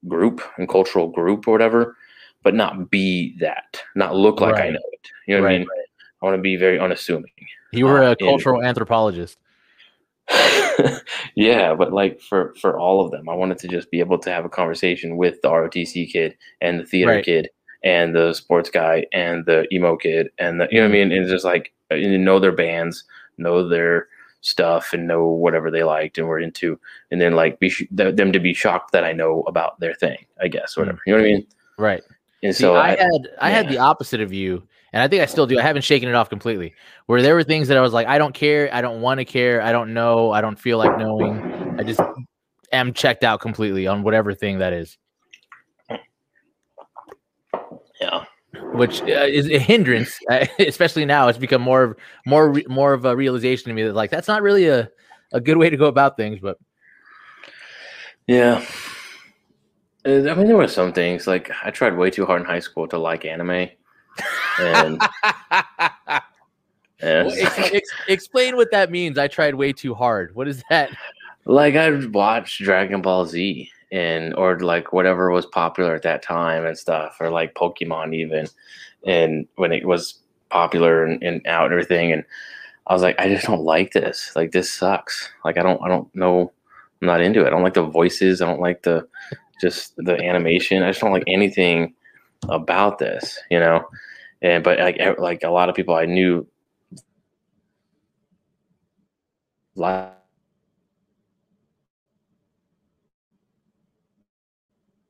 Speaker 2: group and cultural group or whatever, but not be that, not look like I know it. You know what I
Speaker 1: Right,
Speaker 2: mean? I want to be very unassuming.
Speaker 1: You were
Speaker 2: Uh,
Speaker 1: a cultural anthropologist.
Speaker 2: yeah, but like for for all of them, I wanted to just be able to have a conversation with the ROTC kid and the theater
Speaker 1: Right.
Speaker 2: kid and the sports guy and the emo kid and the you know what I mean. And it's just like uh, you know their bands, know their stuff, and know whatever they liked and were into, and then like be sh- th- them to be shocked that I know about their thing. I guess whatever mm. you know what I mean.
Speaker 1: Right.
Speaker 2: And
Speaker 1: See,
Speaker 2: so
Speaker 1: I,
Speaker 2: I,
Speaker 1: had I had the opposite of you, and I think I still do. I haven't shaken it off completely. Where there were things that I was like, I don't care, I don't want to care, I don't know, I don't feel like knowing. I just am checked out completely on whatever thing that is,
Speaker 2: yeah.
Speaker 1: Which uh, is a hindrance. uh, Especially now, it's become more of more re- more of a realization to me that like that's not really a a good way to go about things. But
Speaker 2: Yeah. Uh, I mean, there were some things like I tried way too hard in high school to like anime, and, and
Speaker 1: Well, ex- ex- explain what that means. I tried way too hard. What is that?
Speaker 2: like I'd watch Dragon Ball Z and or like whatever was popular at that time and stuff, or like Pokemon even, and when it was popular and, and out and everything, and I was like, I just don't like this. Like this sucks. Like I don't, I don't know. I'm not into it. I don't like the voices. I don't like the just the animation. I just don't like anything about this, you know. And but like like a lot of people I knew li-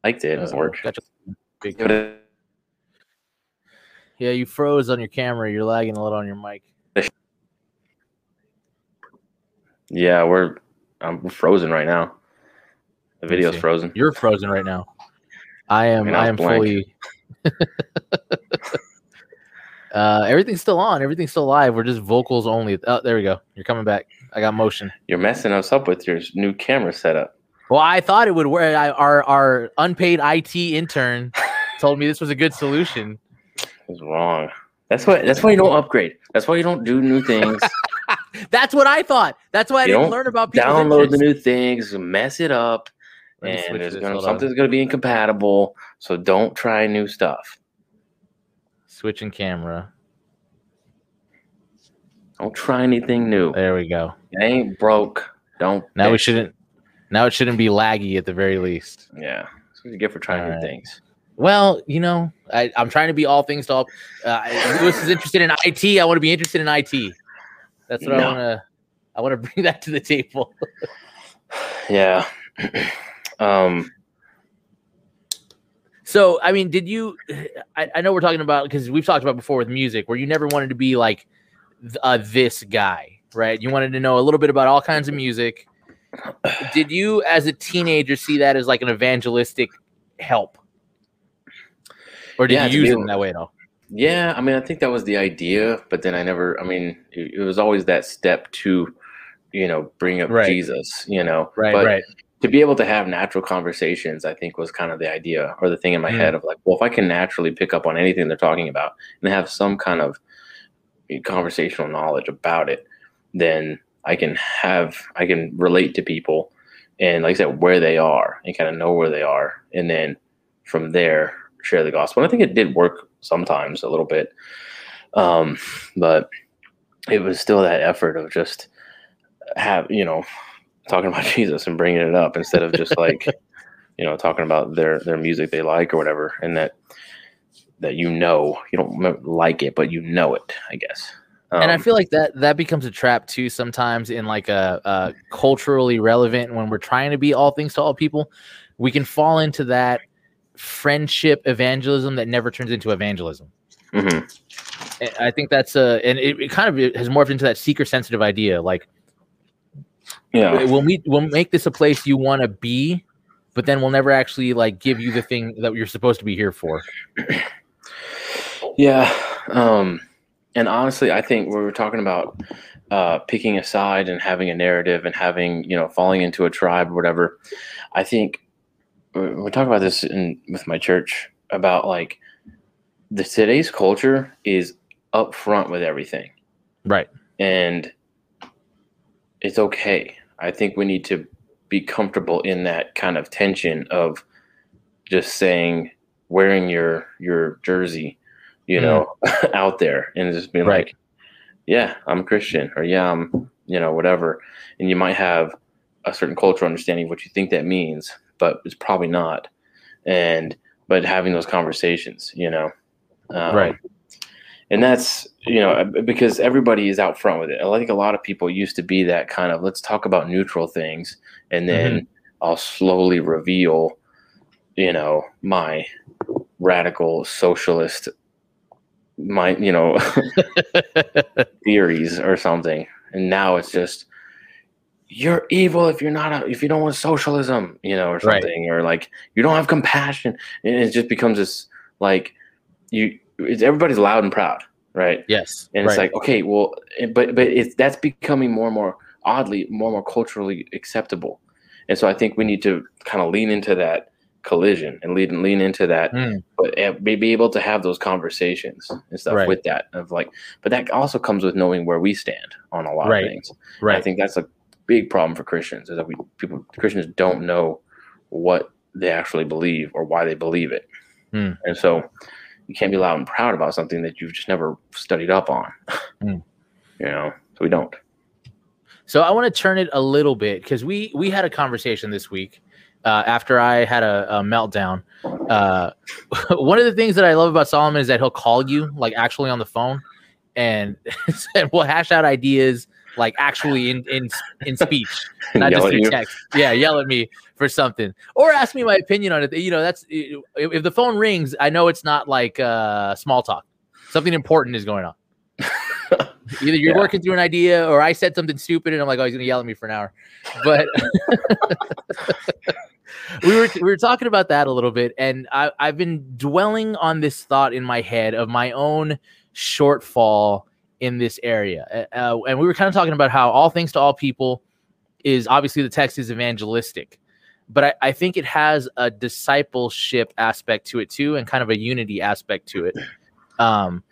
Speaker 2: liked it. It
Speaker 1: Uh,
Speaker 2: work.
Speaker 1: gotcha. Big- Yeah, you froze on your camera. You're lagging a little on your mic.
Speaker 2: Yeah, we're I'm frozen right now. The video's frozen.
Speaker 1: You're frozen right now. I am.
Speaker 2: I
Speaker 1: I
Speaker 2: was
Speaker 1: am
Speaker 2: blank.
Speaker 1: fully. uh, everything's still on. Everything's still live. We're just vocals only. Oh, there we go. You're coming back. I got motion.
Speaker 2: You're messing us up with your new camera setup.
Speaker 1: Well, I thought it would work. I, our our unpaid IT intern told me this was a good solution.
Speaker 2: It's wrong. That's why. That's why you don't upgrade. That's why you don't do new things.
Speaker 1: That's what I thought. That's why I
Speaker 2: You
Speaker 1: didn't learn about people's
Speaker 2: Download the new things. Mess it up.
Speaker 1: Let me switch
Speaker 2: and there's
Speaker 1: this,
Speaker 2: gonna something's gonna be incompatible. So don't try new stuff.
Speaker 1: Switching camera.
Speaker 2: Don't try anything new.
Speaker 1: There we go.
Speaker 2: It ain't broke. Don't.
Speaker 1: Now we shouldn't. Now it shouldn't be laggy at the very least.
Speaker 2: Yeah. That's what you get for trying new
Speaker 1: Alright.
Speaker 2: things.
Speaker 1: Well, you know, I, I'm trying to be all things to all. Uh, Lewis is interested in IT. I want to be interested in IT. That's what I want to. I want to bring that to the table.
Speaker 2: Yeah. um.
Speaker 1: So, I mean, did you? I, I know we're talking about because we've talked about before with music, where you never wanted to be like uh, this guy, right? You wanted to know a little bit about all kinds of music. Did you, as a teenager, see that as like an evangelistic help, or did
Speaker 2: Yeah,
Speaker 1: you use it in that way at all?
Speaker 2: Yeah, I mean, I think that was the idea, but then I never. I mean, it, it was always that step to, you know, bring up
Speaker 1: Right.
Speaker 2: Jesus. You know,
Speaker 1: Right,
Speaker 2: But
Speaker 1: right,
Speaker 2: to be able to have natural conversations, I think was kind of the idea or the thing in my
Speaker 1: Mm.
Speaker 2: head of like, well, if I can naturally pick up on anything they're talking about and have some kind of conversational knowledge about it, then I can have I can relate to people and like I said, where they are and kind of know where they are, and then from there share the gospel. And I think it did work sometimes a little bit, um, but it was still that effort of just have you know talking about Jesus and bringing it up instead of just like you know talking about their their music they like or whatever, and that that you know you don't like it, but you know it, I guess.
Speaker 1: And I
Speaker 2: Um,
Speaker 1: feel like that that becomes a trap too sometimes in like a, a culturally relevant when we're trying to be all things to all people, we can fall into that friendship evangelism that never turns into evangelism.
Speaker 2: mhm.
Speaker 1: And I think that's a and it, it kind of has morphed into that seeker sensitive idea. Like
Speaker 2: yeah,
Speaker 1: we'll meet we'll make this a place you want to be, but then we'll never actually like give you the thing that you're supposed to be here for.
Speaker 2: Yeah. Um, and honestly, I think we were talking about uh, picking a side and having a narrative and having, you know, falling into a tribe or whatever. I think we talk about this in, with my church about like the today's culture is upfront with everything
Speaker 1: Right.
Speaker 2: and it's okay. I think we need to be comfortable in that kind of tension of just saying wearing your your jersey, you hmm. know, out there and just being
Speaker 1: Right.
Speaker 2: like, yeah, I'm a Christian or yeah, I'm, you know, whatever. And you might have a certain cultural understanding of what you think that means, but it's probably not. And but having those conversations, you know, um,
Speaker 1: Right.
Speaker 2: and that's you know uh, because everybody is out front with it. I think a lot of people used to be that kind of let's talk about neutral things, and then mm-hmm. I'll slowly reveal, you know, my radical socialist, my you know theories or something. And now it's just you're evil if you're not a, if you don't want socialism, you know, or
Speaker 1: Right.
Speaker 2: something, or like you don't have compassion, and it just becomes this like you. It's, everybody's loud and proud, right?
Speaker 1: yes.
Speaker 2: And
Speaker 1: right.
Speaker 2: it's like okay, well, eh, but but it's that's becoming more and more oddly more and more culturally acceptable, and so I think we need to kind of lean into that collision and lean lean into that
Speaker 1: Mm.
Speaker 2: but uh, be be able to have those conversations and stuff
Speaker 1: Right.
Speaker 2: with that of like but that also comes with knowing where we stand on a lot
Speaker 1: Right.
Speaker 2: of things
Speaker 1: right.
Speaker 2: i think that's a big problem for christians is that we people christians don't know what they actually believe or why they believe it
Speaker 1: Hmm.
Speaker 2: and so you can't be loud and proud about something that you've just never studied up on
Speaker 1: Hmm.
Speaker 2: you know so we don't
Speaker 1: So I want to turn it a little bit because we we had a conversation this week uh, after I had a, a meltdown. Uh, one of the things that I love about Solomon is that he'll call you like actually on the phone, and, and we'll hash out ideas like actually in in in speech, not just through text. Yeah, yell at me for something or ask me my opinion on it. You know, that's if, if the phone rings, I know it's not like uh, small talk. Something important is going on. Either you're
Speaker 2: Yeah.
Speaker 1: working through an idea or I said something stupid and I'm like, oh, he's gonna yell at me for an hour. But we were we were talking about that a little bit, and I, I've been dwelling on this thought in my head of my own shortfall in this area. Uh, and we were kind of talking about how all things to all people is obviously the text is evangelistic, but I, I think it has a discipleship aspect to it too, and kind of a unity aspect to it. Um,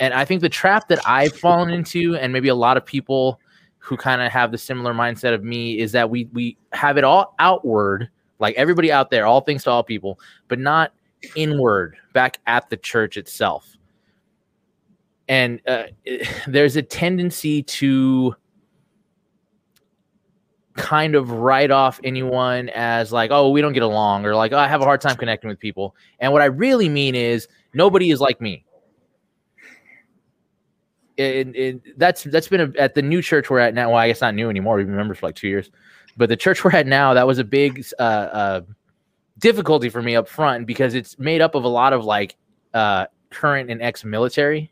Speaker 1: and I think the trap that I've fallen into, and maybe a lot of people who kind of have the similar mindset of me, is that we we have it all outward, like everybody out there, all things to all people, but not inward, back at the church itself. and uh, there's a tendency to kind of write off anyone as like, oh, we don't get along, or like, oh, I have a hard time connecting with people. And what I really mean is nobody is like me. And, and that's that's been a, at the new church we're at now. Well, I guess not new anymore. We've been members for like two years, but the church we're at now that was a big uh, uh, difficulty for me up front because it's made up of a lot of like uh, current and ex-military,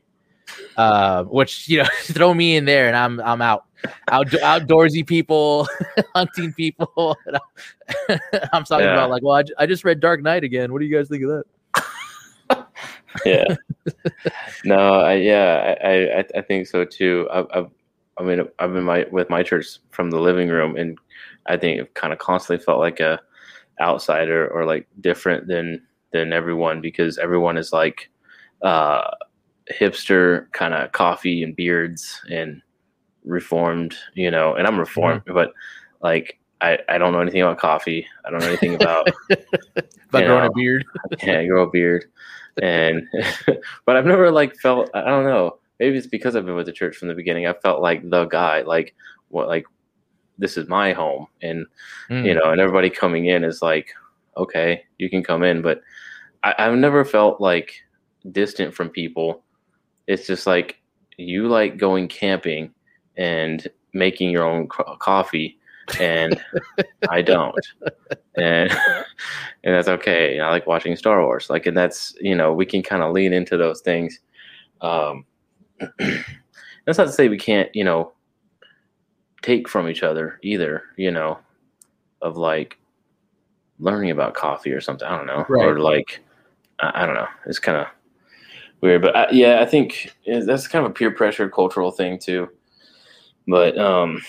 Speaker 1: uh, which you know throw me in there and I'm I'm out. Out, outdoorsy people, hunting people. I'm talking yeah. about like, well, I, I just read Dark Knight again. What do you guys think of that?
Speaker 2: yeah. no, I, yeah, I, I, I think so too. I've, I've, I mean, I've been my, with my church from the living room, and I think it kind of constantly felt like a outsider or like different than than everyone because everyone is like uh, hipster kind of coffee and beards and reformed, you know. And I'm reformed, mm-hmm. but like I, I don't know anything about coffee. I don't know anything about
Speaker 1: about growing know, a beard.
Speaker 2: yeah, grow a beard and but I've never like felt I don't know. Maybe it's because I've been with the church from the beginning. I felt like the guy like what like this is my home. And mm. you know and everybody coming in is like okay you can come in. But I, I've never felt like distant from people. It's just like you like going camping and making your own co- coffee and I don't, and and that's okay. I like watching Star Wars, like, and that's you know we can kind of lean into those things. Um, that's not to say we can't, you know, take from each other either. You know, of like learning about coffee or something. I don't know, right. or like I, I don't know. It's kind of weird, but I, yeah, I think that's kind of a peer pressure cultural thing too. But um,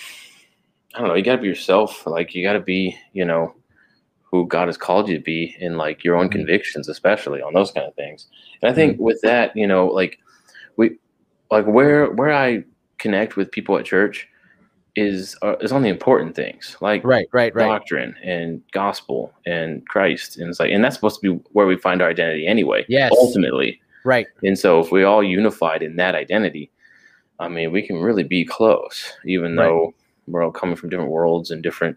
Speaker 2: I don't know, you got to be yourself. Like you got to be, you know, who God has called you to be in like your own mm-hmm. convictions, especially on those kind of things. And I think mm-hmm. with that, you know, like we, like where where I connect with people at church is uh, is on the important things, like
Speaker 1: right, right, right,
Speaker 2: doctrine and gospel and Christ, and it's like, and that's supposed to be where we find our identity anyway.
Speaker 1: Yes,
Speaker 2: ultimately,
Speaker 1: right.
Speaker 2: And so if we all unified in that identity, I mean, we can really be close, even right. though we're all coming from different worlds and different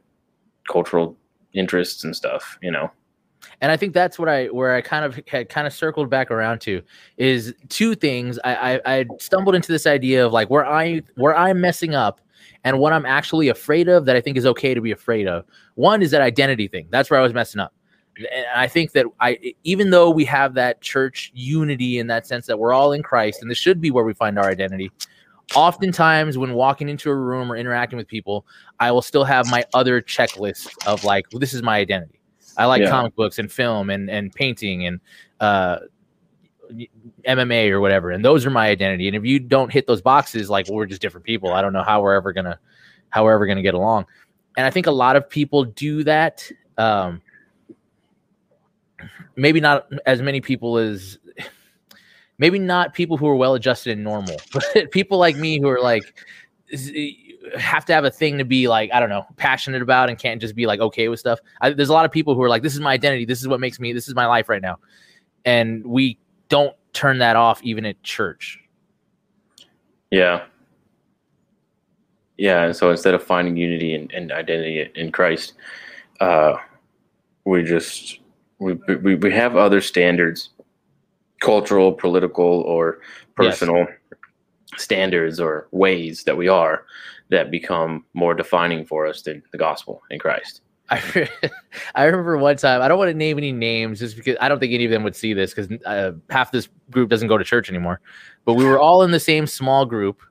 Speaker 2: cultural interests and stuff, you know.
Speaker 1: And I think that's what I where I kind of had kind of circled back around to is two things. I, I I stumbled into this idea of like where I where I'm messing up and what I'm actually afraid of that I think is okay to be afraid of. One is that identity thing. That's where I was messing up. And I think that I even though we have that church unity in that sense that we're all in Christ and this should be where we find our identity, oftentimes when walking into a room or interacting with people, I will still have my other checklist of like, well, this is my identity. I like yeah. comic books and film and and painting and uh, MMA or whatever, and those are my identity. And if you don't hit those boxes, like well, we're just different people. I don't know how we're ever gonna how we're ever gonna get along. And I think a lot of people do that. Um, maybe not as many people as maybe not people who are well adjusted and normal, but people like me who are like have to have a thing to be like I don't know passionate about and can't just be like okay with stuff. I, there's a lot of people who are like this is my identity, this is what makes me, this is my life right now, and we don't turn that off even at church.
Speaker 2: Yeah. Yeah, and so instead of finding unity and, and identity in Christ, uh, we just we, we we have other standards cultural, political, or personal yes. standards or ways that we are that become more defining for us than the gospel in Christ.
Speaker 1: I, I remember one time, I don't want to name any names just because I don't think any of them would see this because uh, half this group doesn't go to church anymore. But we were all in the same small group.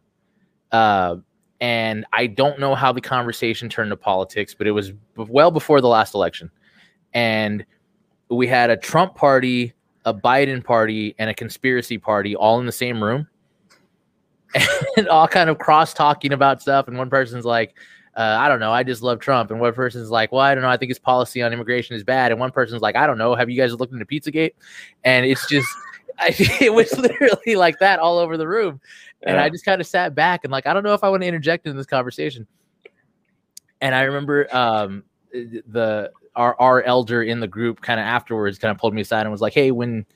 Speaker 1: Uh, and I don't know how the conversation turned to politics, but it was well before the last election. And we had a Trump party a Biden party and a conspiracy party all in the same room and all kind of cross talking about stuff. And one person's like, uh, I don't know, I just love Trump. And one person's like, well, I don't know, I think his policy on immigration is bad. And one person's like, I don't know, have you guys looked into Pizzagate? And it's just, I, it was literally like that all over the room. And yeah. I just kind of sat back and like, I don't know if I want to interject in this conversation. And I remember um, the our our elder in the group kind of afterwards kind of pulled me aside and was like, "Hey, when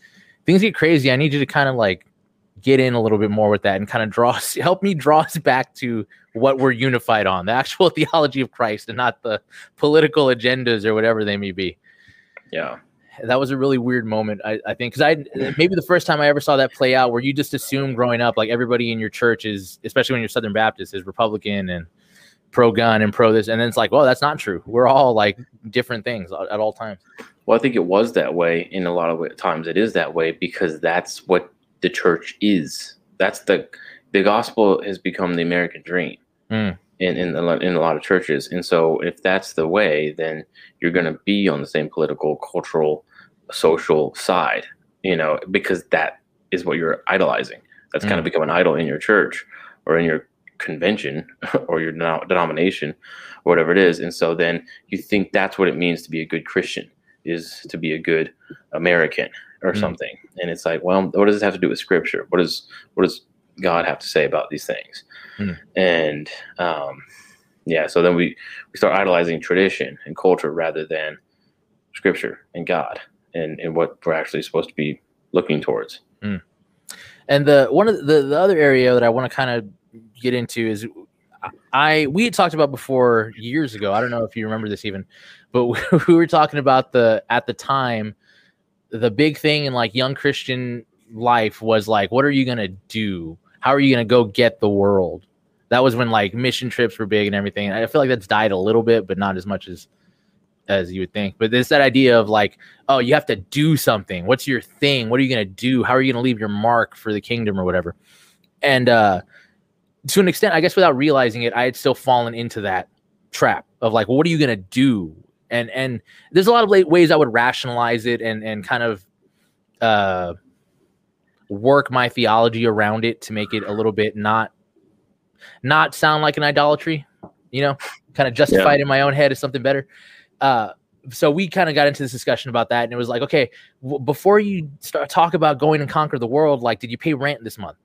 Speaker 1: things get crazy, I need you to kind of like get in a little bit more with that and kind of draw us, help me draw us back to what we're unified on, the actual theology of Christ and not the political agendas or whatever they may be.
Speaker 2: Yeah.
Speaker 1: That was a really weird moment, I, I think, because I maybe the first time I ever saw that play out, where you just assume growing up, like everybody in your church is, especially when you're Southern Baptist, is Republican and pro gun and pro this, and then it's like, well, that's not true. We're all like different things at all times.
Speaker 2: Well, I think it was that way in a lot of times. It is that way because that's what the church is. That's the the gospel has become the American dream mm. in in a, in a lot of churches. And so, if that's the way, then you're going to be on the same political, cultural, social side. You know, because that is what you're idolizing. That's mm. kind of become an idol in your church or in your convention or your denomination or whatever it is. And so then you think that's what it means to be a good Christian is to be a good American or mm. something. And it's like, well, what does this have to do with scripture? What does what does God have to say about these things? Mm. And um, yeah, so then we we start idolizing tradition and culture rather than scripture and God and, and what we're actually supposed to be looking towards. Mm.
Speaker 1: And the one of the, the other area that I want to kind of get into is I we had talked about before years ago. I don't know if you remember this even, but we were talking about the at the time the big thing in like young Christian life was like, what are you gonna do? How are you gonna go get the world? That was when like mission trips were big and everything. I feel like that's died a little bit, but not as much as as you would think. But there's that idea of like, oh, you have to do something. What's your thing? What are you gonna do? How are you gonna leave your mark for the kingdom or whatever? And uh to an extent, I guess without realizing it, I had still fallen into that trap of like, well, what are you gonna do? And and there's a lot of ways I would rationalize it and and kind of uh work my theology around it to make it a little bit not not sound like an idolatry, you know, kind of justified yeah. in my own head as something better. Uh, so we kind of got into this discussion about that, and it was like, okay, w- before you start talk about going and conquer the world, like, did you pay rent this month?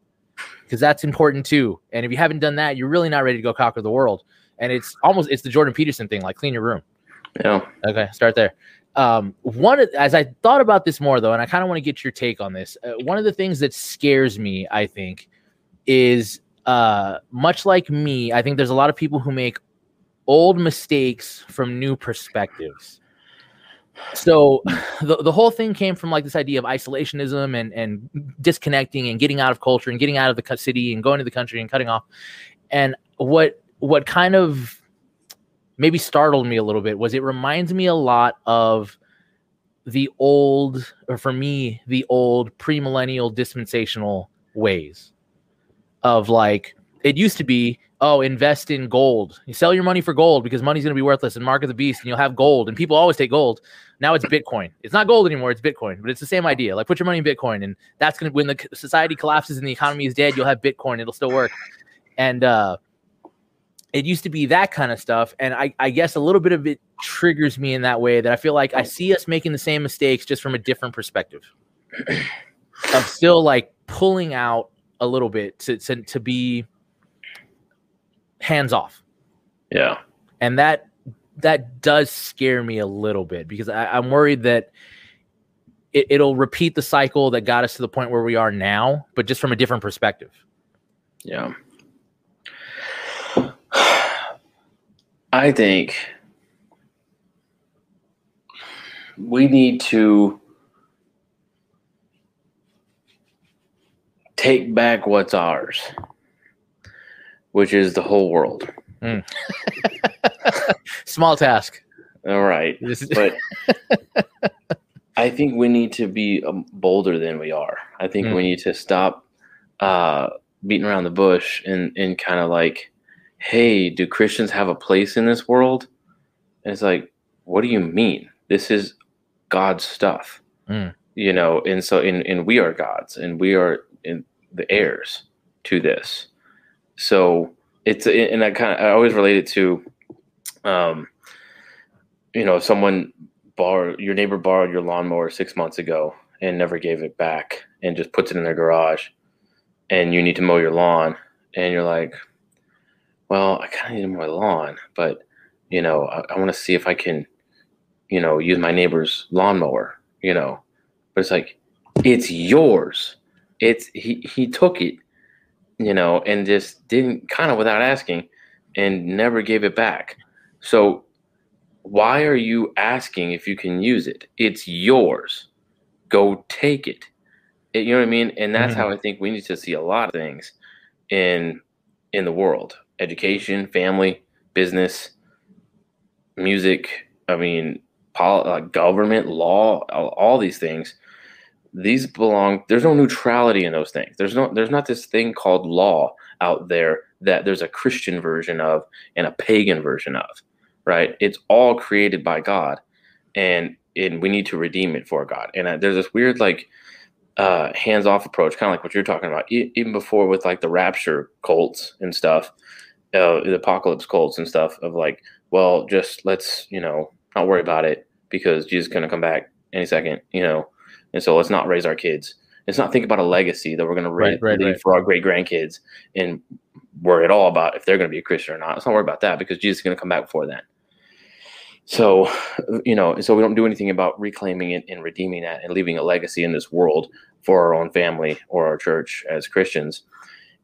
Speaker 1: Because that's important too. And if you haven't done that, you're really not ready to go conquer the world. And it's almost it's the Jordan Peterson thing, like clean your room.
Speaker 2: Yeah.
Speaker 1: Okay, start there. Um, one as I thought about this more though, and I kind of want to get your take on this. Uh, one of the things that scares me, I think, is uh, much like me. I think there's a lot of people who make old mistakes from new perspectives so the, the whole thing came from like this idea of isolationism and and disconnecting and getting out of culture and getting out of the city and going to the country and cutting off. And what what kind of maybe startled me a little bit was it reminds me a lot of the old or for me the old premillennial dispensational ways of like it used to be oh, invest in gold. You sell your money for gold because money's going to be worthless and mark of the beast and you'll have gold. And people always take gold. Now it's Bitcoin. It's not gold anymore. It's Bitcoin, but it's the same idea. Like put your money in Bitcoin and that's going to, when the society collapses and the economy is dead, you'll have Bitcoin. It'll still work. And, uh, it used to be that kind of stuff. And I, I guess a little bit of it triggers me in that way that I feel like I see us making the same mistakes just from a different perspective. I'm still like pulling out a little bit to, to, to be, hands off.
Speaker 2: Yeah.
Speaker 1: And that that does scare me a little bit because I, am worried that it, it'll repeat the cycle that got us to the point where we are now, but just from a different perspective.
Speaker 2: Yeah. I think we need to take back what's ours which is the whole world. Mm.
Speaker 1: Small task.
Speaker 2: All right. but I think we need to be um, bolder than we are. I think mm. we need to stop uh, beating around the bush and, and kind of like, hey, do Christians have a place in this world? And it's like, what do you mean? This is God's stuff. Mm. You know, and so and, and we are God's and we are in the heirs to this. So it's and I kind of I always relate it to, um, you know, someone borrowed your neighbor borrowed your lawnmower six months ago and never gave it back and just puts it in their garage, and you need to mow your lawn, and you're like, well, I kind of need my lawn, but you know, I, I want to see if I can, you know, use my neighbor's lawnmower, you know, but it's like, it's yours. it's he he took it, you know, and just didn't kind of without asking, and never gave it back. So why are you asking if you can use it? It's yours. Go take it. it you know what I mean? And that's mm-hmm. how I think we need to see a lot of things in in the world: education, family, business, music. I mean, pol- uh, government, law, all, all these things. These belong. There's no neutrality in those things. There's no. There's not this thing called law out there that there's a Christian version of and a pagan version of right? It's all created by God, and and we need to redeem it for God. And uh, there's this weird like uh, hands off approach, kind of like what you're talking about, e- even before with like the rapture cults and stuff, uh, the apocalypse cults and stuff of like, well, just let's you know not worry about it because Jesus is going to come back any second, you know, and so let's not raise our kids. Let's not think about a legacy that we're going to right, right, leave right. for our great grandkids and worry at all about if they're going to be a Christian or not. Let's not worry about that because Jesus is going to come back before then. So, you know, so we don't do anything about reclaiming it and redeeming that and leaving a legacy in this world for our own family or our church as Christians.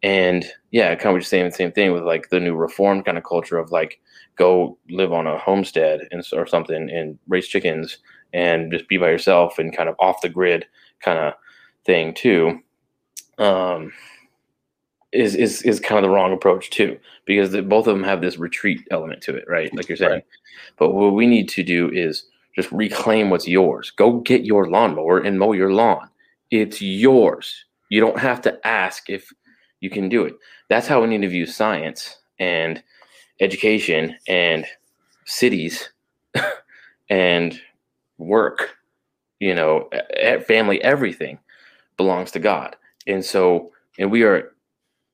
Speaker 2: And yeah, kind of just saying the same thing with like the new reformed kind of culture of like go live on a homestead and or something and raise chickens and just be by yourself and kind of off the grid kind of thing too. Um, is is is kind of the wrong approach too because the, both of them have this retreat element to it, right? Like you're saying. Right. But what we need to do is just reclaim what's yours. Go get your lawnmower and mow your lawn. It's yours. You don't have to ask if you can do it. That's how we need to view science and education and cities and work. You know, family, everything belongs to God. And so, and we are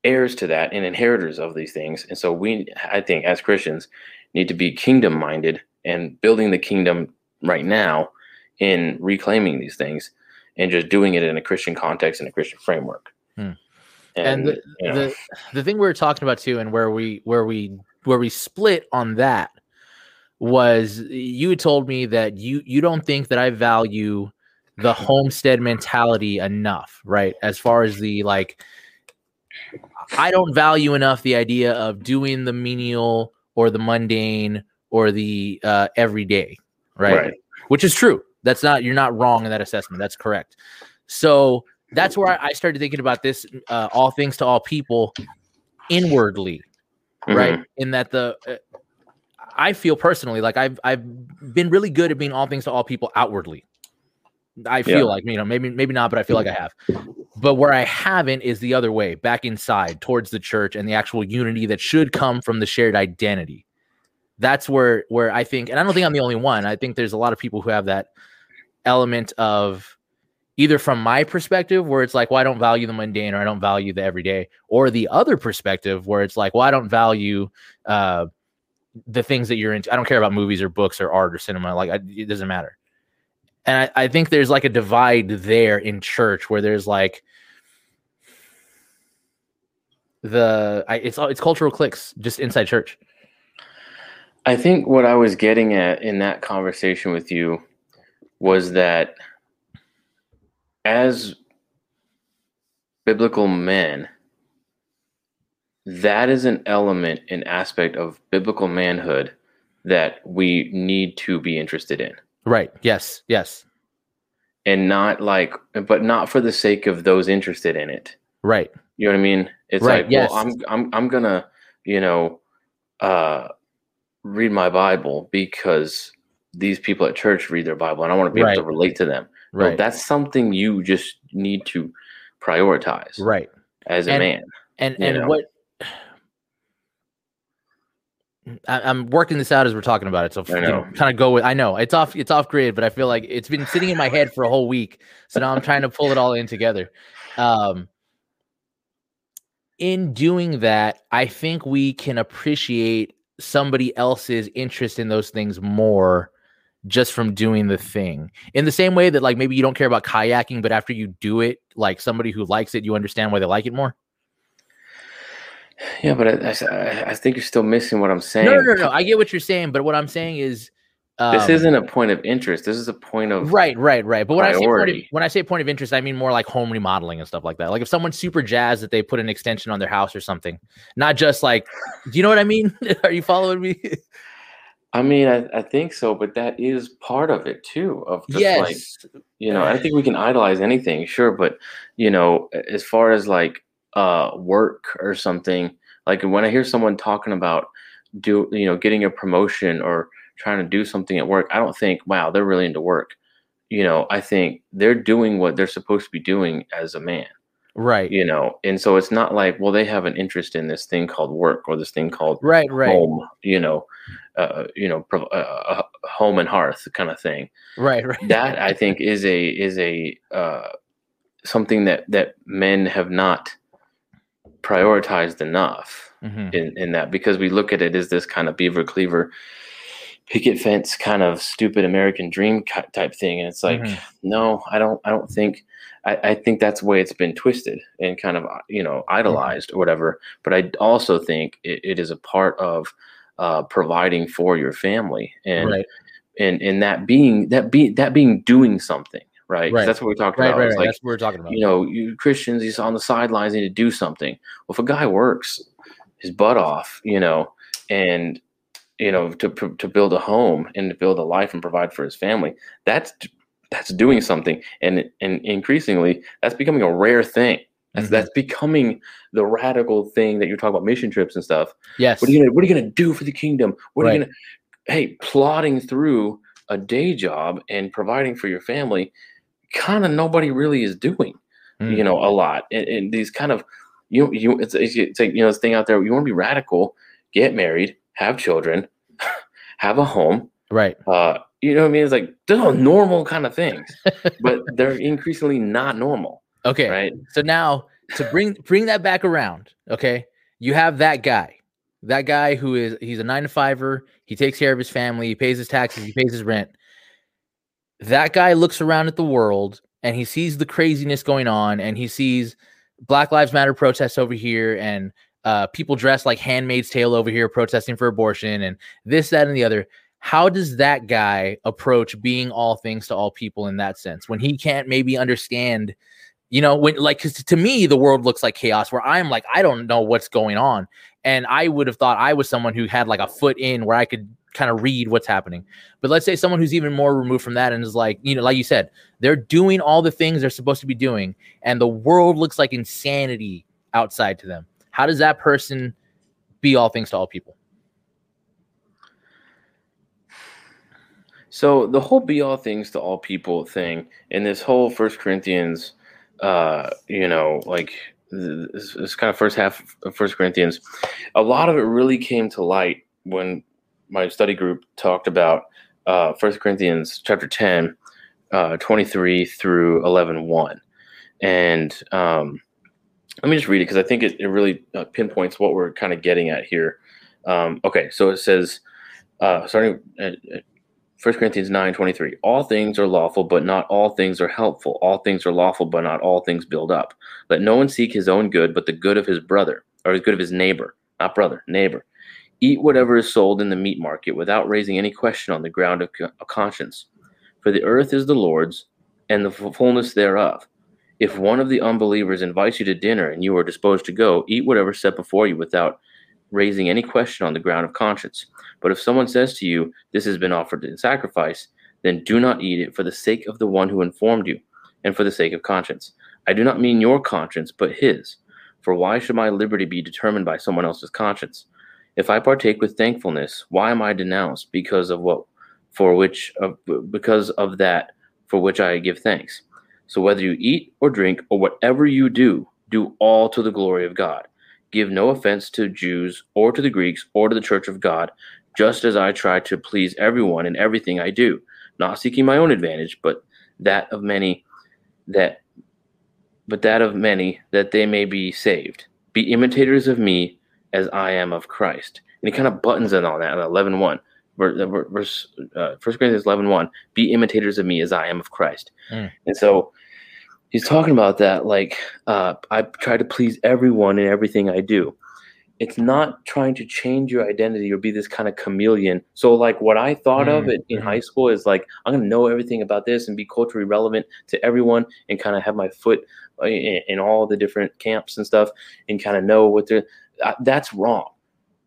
Speaker 2: heirs to that and inheritors of these things. And so we, I think, as Christians, need to be kingdom minded and building the kingdom right now in reclaiming these things and just doing it in a Christian context and a Christian framework.
Speaker 1: Hmm. And, and the, you know. the the thing we were talking about too, and where we where we where we split on that was you told me that you you don't think that I value the homestead mentality enough, right? As far as the like I don't value enough the idea of doing the menial or the mundane or the uh, everyday, right? right? Which is true. That's not you're not wrong in that assessment. That's correct. So that's where I started thinking about this. Uh, all things to all people, inwardly, mm-hmm. right? In that the uh, I feel personally like I've I've been really good at being all things to all people outwardly. I feel yeah. like you know maybe maybe not, but I feel like I have. But where I haven't is the other way, back inside towards the church and the actual unity that should come from the shared identity. That's where where I think, and I don't think I'm the only one. I think there's a lot of people who have that element of either from my perspective where it's like, well, I don't value the mundane or I don't value the everyday, or the other perspective where it's like, well, I don't value uh, the things that you're into. I don't care about movies or books or art or cinema. Like I, it doesn't matter and I, I think there's like a divide there in church where there's like the I, it's it's cultural cliques just inside church.
Speaker 2: I think what I was getting at in that conversation with you was that as biblical men, that is an element, an aspect of biblical manhood that we need to be interested in.
Speaker 1: Right. Yes. Yes.
Speaker 2: And not like, but not for the sake of those interested in it.
Speaker 1: Right.
Speaker 2: You know what I mean? It's right. like, yes. well, I'm, I'm, I'm gonna, you know, uh, read my Bible because these people at church read their Bible, and I want to be right. able to relate to them. Right. Well, that's something you just need to prioritize.
Speaker 1: Right.
Speaker 2: As a
Speaker 1: and,
Speaker 2: man.
Speaker 1: And and know? what I, am working this out as we're talking about it. So you know, kind of go with. I know it's off. It's off grid, but I feel like it's been sitting in my head for a whole week. So now I'm trying to pull it all in together. Um, in doing that, I think we can appreciate somebody else's interest in those things more just from doing the thing. In the same way that like maybe you don't care about kayaking, but after you do it, like somebody who likes it, you understand why they like it more.
Speaker 2: Yeah, but I, I, I, think you're still missing what I'm saying.
Speaker 1: No, no, no, no. I get what you're saying, but what I'm saying is,
Speaker 2: this
Speaker 1: Um,
Speaker 2: isn't a point of interest. This is a point of
Speaker 1: Right, right, right. But when I say point of, when I say point of interest, I mean more like home remodeling and stuff like that. Like if someone's super jazzed that they put an extension on their house or something, not just like, do you know what I mean? Are you following me?
Speaker 2: I mean, I, I think so, but that is part of it too. Of just like
Speaker 1: yes,
Speaker 2: you know, I think we can idolize anything, sure, but you know, as far as like uh work or something, like when I hear someone talking about do you know getting a promotion or trying to do something at work, I don't think, wow, they're really into work. You know, I think they're doing what they're supposed to be doing as a man.
Speaker 1: right,
Speaker 2: You know, and so it's not like, well, they have an interest in this thing called work or this thing called
Speaker 1: right, right,
Speaker 2: home. You know, uh, you know, uh, uh, home and hearth kind of thing
Speaker 1: right, right.
Speaker 2: that I think is a is a uh, something that that men have not prioritized enough
Speaker 1: Mhm.
Speaker 2: in, in that because we look at it as this kind of beaver cleaver picket fence kind of stupid American dream type thing and it's like
Speaker 1: Mhm.
Speaker 2: no I don't I don't think I, I think that's the way it's been twisted and kind of you know idolized or whatever but I also think it, it is a part of uh, providing for your family and
Speaker 1: right,
Speaker 2: and and that being that be that being doing something right
Speaker 1: Right.
Speaker 2: that's what we talked
Speaker 1: right,
Speaker 2: about
Speaker 1: right, right.
Speaker 2: like
Speaker 1: That's what we're talking about.
Speaker 2: you know you christians he's on the sidelines need to do something well if a guy works his butt off you know and you know to to build a home and to build a life and provide for his family that's that's doing something and and increasingly that's becoming a rare thing that's
Speaker 1: Mhm.
Speaker 2: that's becoming the radical thing that you're talking about mission trips and stuff
Speaker 1: yes,
Speaker 2: what are you gonna What are you gonna do for the kingdom? What are you gonna? Hey, plotting through a day job and providing for your family, kind of nobody really is doing.
Speaker 1: Mm.
Speaker 2: You know, a lot. And, and these kind of you you it's, it's like you know this thing out there. You want to be radical, get married, have children, have a home.
Speaker 1: right,
Speaker 2: Uh, you know what I mean? It's like those are all normal kind of things, but they're increasingly not normal,
Speaker 1: okay.
Speaker 2: right?
Speaker 1: So now to bring bring that back around, okay? You have that guy. That guy who is he's a 9 to 5er, he takes care of his family, he pays his taxes, he pays his rent. That guy looks around at the world and he sees the craziness going on and he sees Black Lives Matter protests over here and uh, people dressed like Handmaid's Tale over here protesting for abortion and this, that, and the other. How does that guy approach being all things to all people in that sense when he can't maybe understand you know when like because to me the world looks like chaos where i'm like i don't know what's going on and i would have thought i was someone who had like a foot in where i could kind of read what's happening. But let's say someone who's even more removed from that and is like you know like you said they're doing all the things they're supposed to be doing and the world looks like insanity outside to them. How does that person be all things to all people?
Speaker 2: So the whole be all things to all people thing and this whole First Corinthians, uh, you know, like this, this kind of first half of First Corinthians, a lot of it really came to light when my study group talked about uh, First Corinthians chapter 10, uh, 23 through 11, 1. And um, let me just read it because I think it, it really uh, pinpoints what we're kind of getting at here. Um, okay, so it says, uh, starting at, at 1 Corinthians 9 23. All things are lawful, but not all things are helpful. All things are lawful, but not all things build up. Let no one seek his own good, but the good of his brother, or the good of his neighbor, not brother, neighbor. Eat whatever is sold in the meat market without raising any question on the ground of, co- conscience. For the earth is the Lord's, and the fu- fullness thereof. If one of the unbelievers invites you to dinner and you are disposed to go, eat whatever is set before you without raising any question on the ground of conscience. But if someone says to you, This has been offered in sacrifice, then do not eat it for the sake of the one who informed you, and for the sake of conscience. I do not mean your conscience, but his. For why should my liberty be determined by someone else's conscience? If I partake with thankfulness, why am I denounced because of what for which of because of that for which I give thanks? So whether you eat or drink or whatever you do, do all to the glory of God. Give no offense to Jews or to the Greeks or to the church of God, just as I try to please everyone in everything I do, not seeking my own advantage, but that of many that but that of many that they may be saved. Be imitators of me as I am of Christ. And he kind of buttons in on that, 11 1. Verse, uh, 1 Corinthians 11 1. Be imitators of me as I am of Christ.
Speaker 1: Mm.
Speaker 2: And so he's talking about that like uh, I try to please everyone in everything I do. it's not trying to change your identity or be this kind of chameleon. So, like what I thought of it in
Speaker 1: Mhm.
Speaker 2: high school is like I'm gonna know everything about this and be culturally relevant to everyone, and kind of have my foot uh, in, in all the different camps and stuff, and kind of know what they're. That's wrong.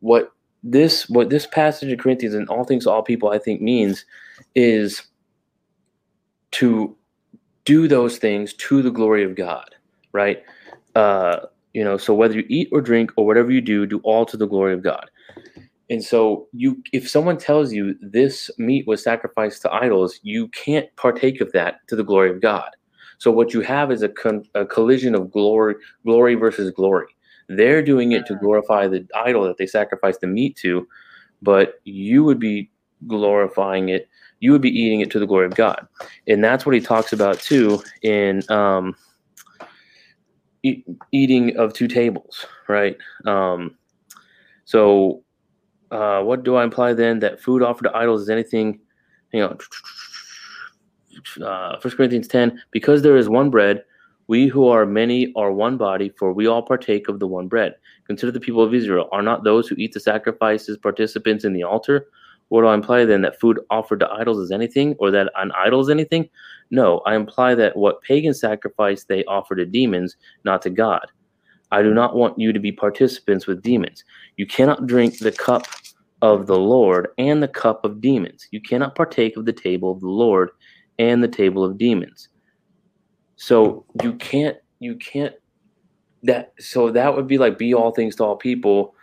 Speaker 2: What this what this passage of Corinthians and all things all people I think means is to do those things to the glory of God, right? Uh, you know, so whether you eat or drink or whatever you do, do all to the glory of God. And so you if someone tells you this meat was sacrificed to idols, you can't partake of that to the glory of God. So what you have is a, con- a collision of glory glory versus glory. They're doing it to glorify the idol that they sacrificed the meat to, but you would be glorifying it. You would be eating it to the glory of God, and that's what he talks about too in um, e- eating of two tables, right? Um, so, uh, what do I imply then that food offered to idols is anything? You know, uh, First Corinthians ten. Because there is one bread, we who are many are one body, for we all partake of the one bread. Consider the people of Israel. Are not those who eat the sacrifices participants in the altar? What do I imply then that food offered to idols is anything, or that an idol is anything? No, I imply that what pagan sacrifice they offer to demons, not to God. I do not want you to be participants with demons. You cannot drink the cup of the Lord and the cup of demons. You cannot partake of the table of the Lord and the table of demons. So you can't you can't that so that would be like be all things to all people.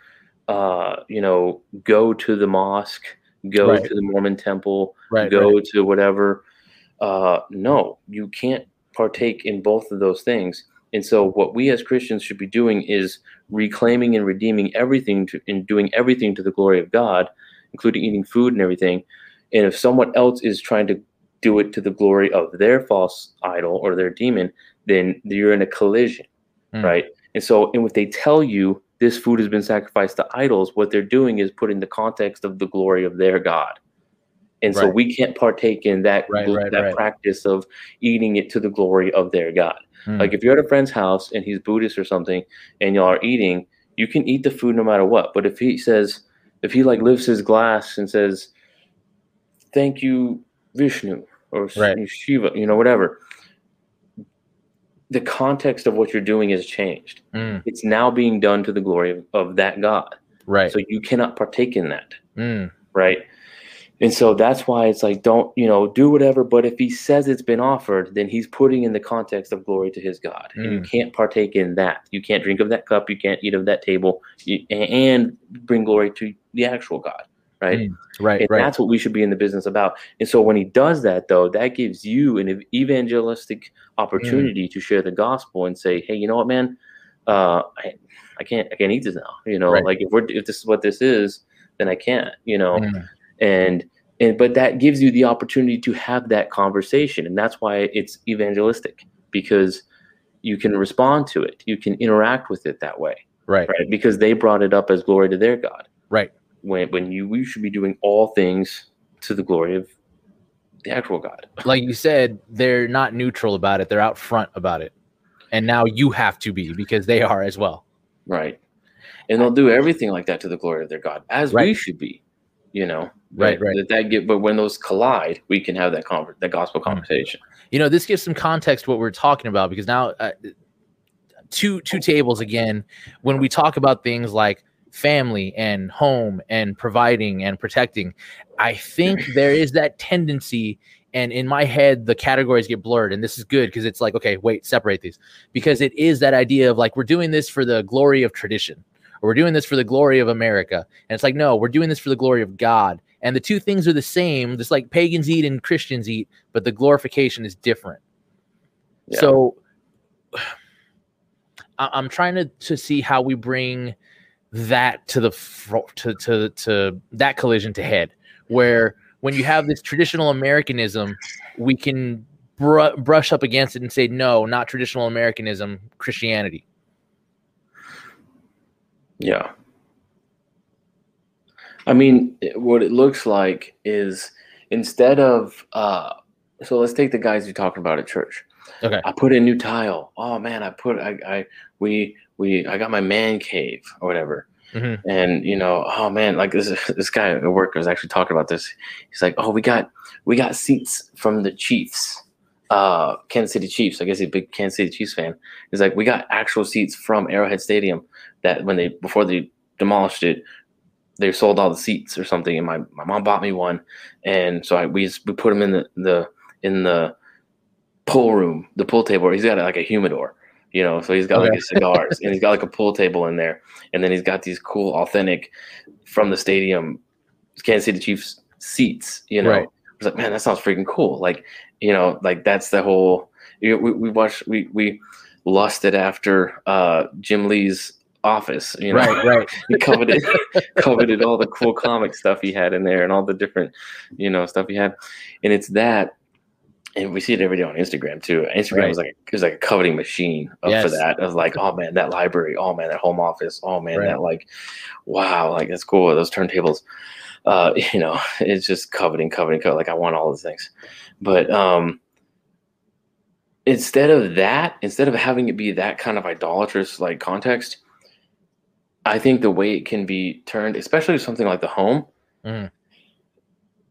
Speaker 2: Uh, you know, go to the mosque, go
Speaker 1: Right.
Speaker 2: to the Mormon temple,
Speaker 1: Right.
Speaker 2: go
Speaker 1: right.
Speaker 2: to whatever. Uh, no, you can't partake in both of those things. And so, what we as Christians should be doing is reclaiming and redeeming everything to, and doing everything to the glory of God, including eating food and everything. And if someone else is trying to do it to the glory of their false idol or their demon, then you're in a collision,
Speaker 1: Hmm.
Speaker 2: right? And so, and if they tell you this food has been sacrificed to idols, what they're doing is putting the context of the glory of their God. And so we can't partake in that
Speaker 1: Right, right,
Speaker 2: that
Speaker 1: right.
Speaker 2: practice of eating it to the glory of their God.
Speaker 1: Hmm.
Speaker 2: Like if you're at a friend's house and he's Buddhist or something, and y'all are eating, you can eat the food no matter what. But if he says, if he like lifts his glass and says, "Thank you, Vishnu," or
Speaker 1: Right.
Speaker 2: Shiva, you know, whatever, the context of what you're doing has changed.
Speaker 1: Mm,
Speaker 2: It's now being done to the glory of, of that God.
Speaker 1: right.
Speaker 2: So you cannot partake in that
Speaker 1: Mm,
Speaker 2: right? And so that's why it's like, don't, you know, do whatever. But if he says it's been offered, then he's putting in the context of glory to his God. And you
Speaker 1: Mm.
Speaker 2: can't partake in that. You can't drink of that cup. You can't eat of that table you, and bring glory to the actual God, right?
Speaker 1: Mm, right.
Speaker 2: and
Speaker 1: Right.
Speaker 2: that's what we should be in the business about. And so when he does that, though, that gives you an evangelistic opportunity to share the gospel and say, hey, you know what, man, uh, I, I can't, I can't eat this now. You know,
Speaker 1: Right.
Speaker 2: like if we're, if this is what this is, then I can't. You know,
Speaker 1: Mm,
Speaker 2: and and but that gives you the opportunity to have that conversation and that's why it's evangelistic because you can respond to it you can interact with it that way
Speaker 1: right.
Speaker 2: right because they brought it up as glory to their god
Speaker 1: Right.
Speaker 2: When when you we should be doing all things to the glory of the actual god
Speaker 1: Like you said, they're not neutral about it. They're out front about it. And now you have to be because they are as well.
Speaker 2: right and they'll do everything like that to the glory of their god as we should be you know
Speaker 1: Right, right.
Speaker 2: that, that get but when those collide we can have that conver- that gospel
Speaker 1: Mm.
Speaker 2: conversation
Speaker 1: You know, this gives some context to what we're talking about because now uh, two two tables again when we talk about things like family and home and providing and protecting. I think there is that tendency and in my head the categories get blurred and this is good because it's like okay wait separate these. Because it is that idea of like we're doing this for the glory of tradition or we're doing this for the glory of america. And it's like no we're doing this for the glory of god. And the two things are the same just like pagans eat and christians eat but the glorification is different.
Speaker 2: Yeah.
Speaker 1: so I- i'm trying to, to see how we bring that to the fro- to, to to that collision to head where when you have this traditional americanism we can br- brush up against it and say no not traditional americanism christianity
Speaker 2: Yeah. I mean, what it looks like is instead of, uh, so let's take the guys you're talking about at church.
Speaker 1: Okay.
Speaker 2: I put in new tile. Oh man, I put, I, I, we, we, I got my man cave or whatever. Mm-hmm. And you know, oh man, like this this guy at work was actually talking about this. He's like, oh, we got we got seats from the Chiefs, uh, Kansas City Chiefs. I guess he's a big Kansas City Chiefs fan. He's like, we got actual seats from Arrowhead Stadium that when they before they demolished it, they sold all the seats or something. And my, my mom bought me one, and so I we we put them in the the in the pool room, the pool table. He's got like a humidor you know so he's got okay. like his cigars and he's got like a pool table in there and then he's got these cool authentic from the stadium kansas city chiefs seats you know right. i was like man that sounds freaking cool like you know like that's the whole you know, we, we watched we we lusted after uh jim lee's office you know
Speaker 1: right right
Speaker 2: he coveted coveted all the cool comic stuff he had in there and all the different you know stuff he had and it's that and we see it every day on Instagram too. Instagram right. was like it was like a coveting machine yes. for that. I was like, oh man, that library, oh man, that home office, oh man, right. that like, wow, like that's cool. Those turntables, uh, you know, it's just coveting, coveting, coveting. Like I want all those things, but um, instead of that, instead of having it be that kind of idolatrous like context, I think the way it can be turned, especially something like the home. Mm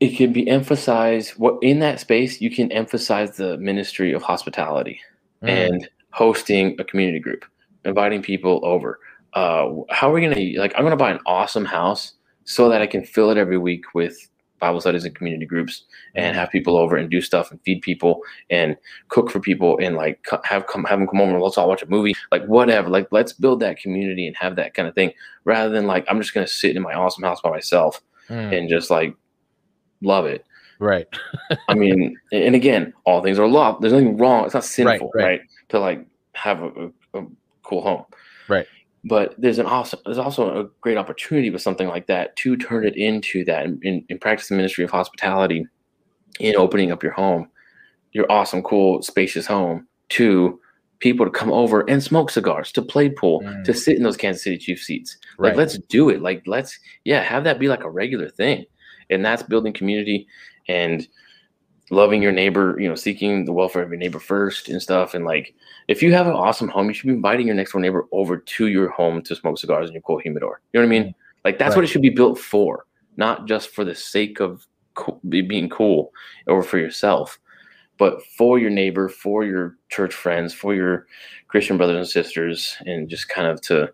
Speaker 2: it can be emphasized what in that space you can emphasize the ministry of hospitality mm. and hosting a community group inviting people over uh, how are we gonna like i'm gonna buy an awesome house so that i can fill it every week with bible studies and community groups and mm. have people over and do stuff and feed people and cook for people and like have come have them come over and let's all watch a movie like whatever like let's build that community and have that kind of thing rather than like i'm just gonna sit in my awesome house by myself mm. and just like love it.
Speaker 1: Right.
Speaker 2: I mean, and again, all things are love. There's nothing wrong. It's not sinful, right? right. right to like have a, a, cool home.
Speaker 1: Right.
Speaker 2: But there's an awesome, there's also a great opportunity with something like that to turn it into that in, in, in practice the ministry of hospitality, in opening up your home, your awesome, cool, spacious home to people to come over and smoke cigars, to play pool, mm. to sit in those Kansas City Chief seats. Like, let's do it. Like, let's, yeah, have that be like a regular thing and that's building community and loving your neighbor, you know, seeking the welfare of your neighbor first and stuff. And like, if you have an awesome home, you should be inviting your next door neighbor over to your home to smoke cigars in your cool humidor. You know what I mean? Like, that's right. what it should be built for, not just for the sake of co- being cool or for yourself, but for your neighbor, for your church friends, for your Christian brothers and sisters, and just kind of to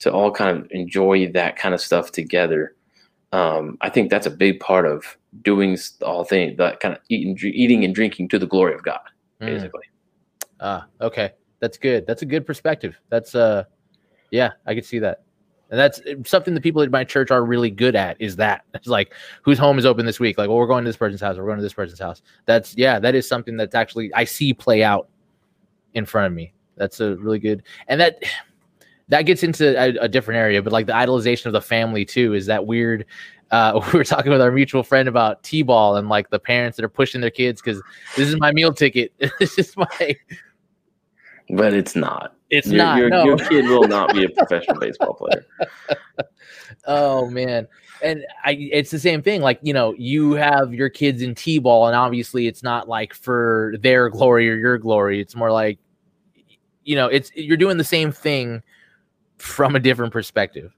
Speaker 2: to all kind of enjoy that kind of stuff together um, I think that's a big part of doing all things that kind of eating, eating and drinking to the glory of God, mm. basically.
Speaker 1: Ah, okay, that's good. That's a good perspective. That's uh, yeah, I can see that, and that's uh, something the people at my church are really good at. Is that it's like whose home is open this week? Like, well, we're going to this person's house. We're going to this person's house. That's yeah, that is something that's actually I see play out in front of me. That's a really good, and that that gets into a, a, different area, but like the idolization of the family too is that weird. Uh, we were talking with our mutual friend about t-ball and like the parents that are pushing their kids because this is my meal ticket. this is my.
Speaker 2: But it's not.
Speaker 1: It's your, not.
Speaker 2: Your,
Speaker 1: no.
Speaker 2: your kid will not be a professional baseball player.
Speaker 1: oh man, and I, it's the same thing. Like you know, you have your kids in t-ball, and obviously, it's not like for their glory or your glory. It's more like, you know, it's you're doing the same thing from a different perspective.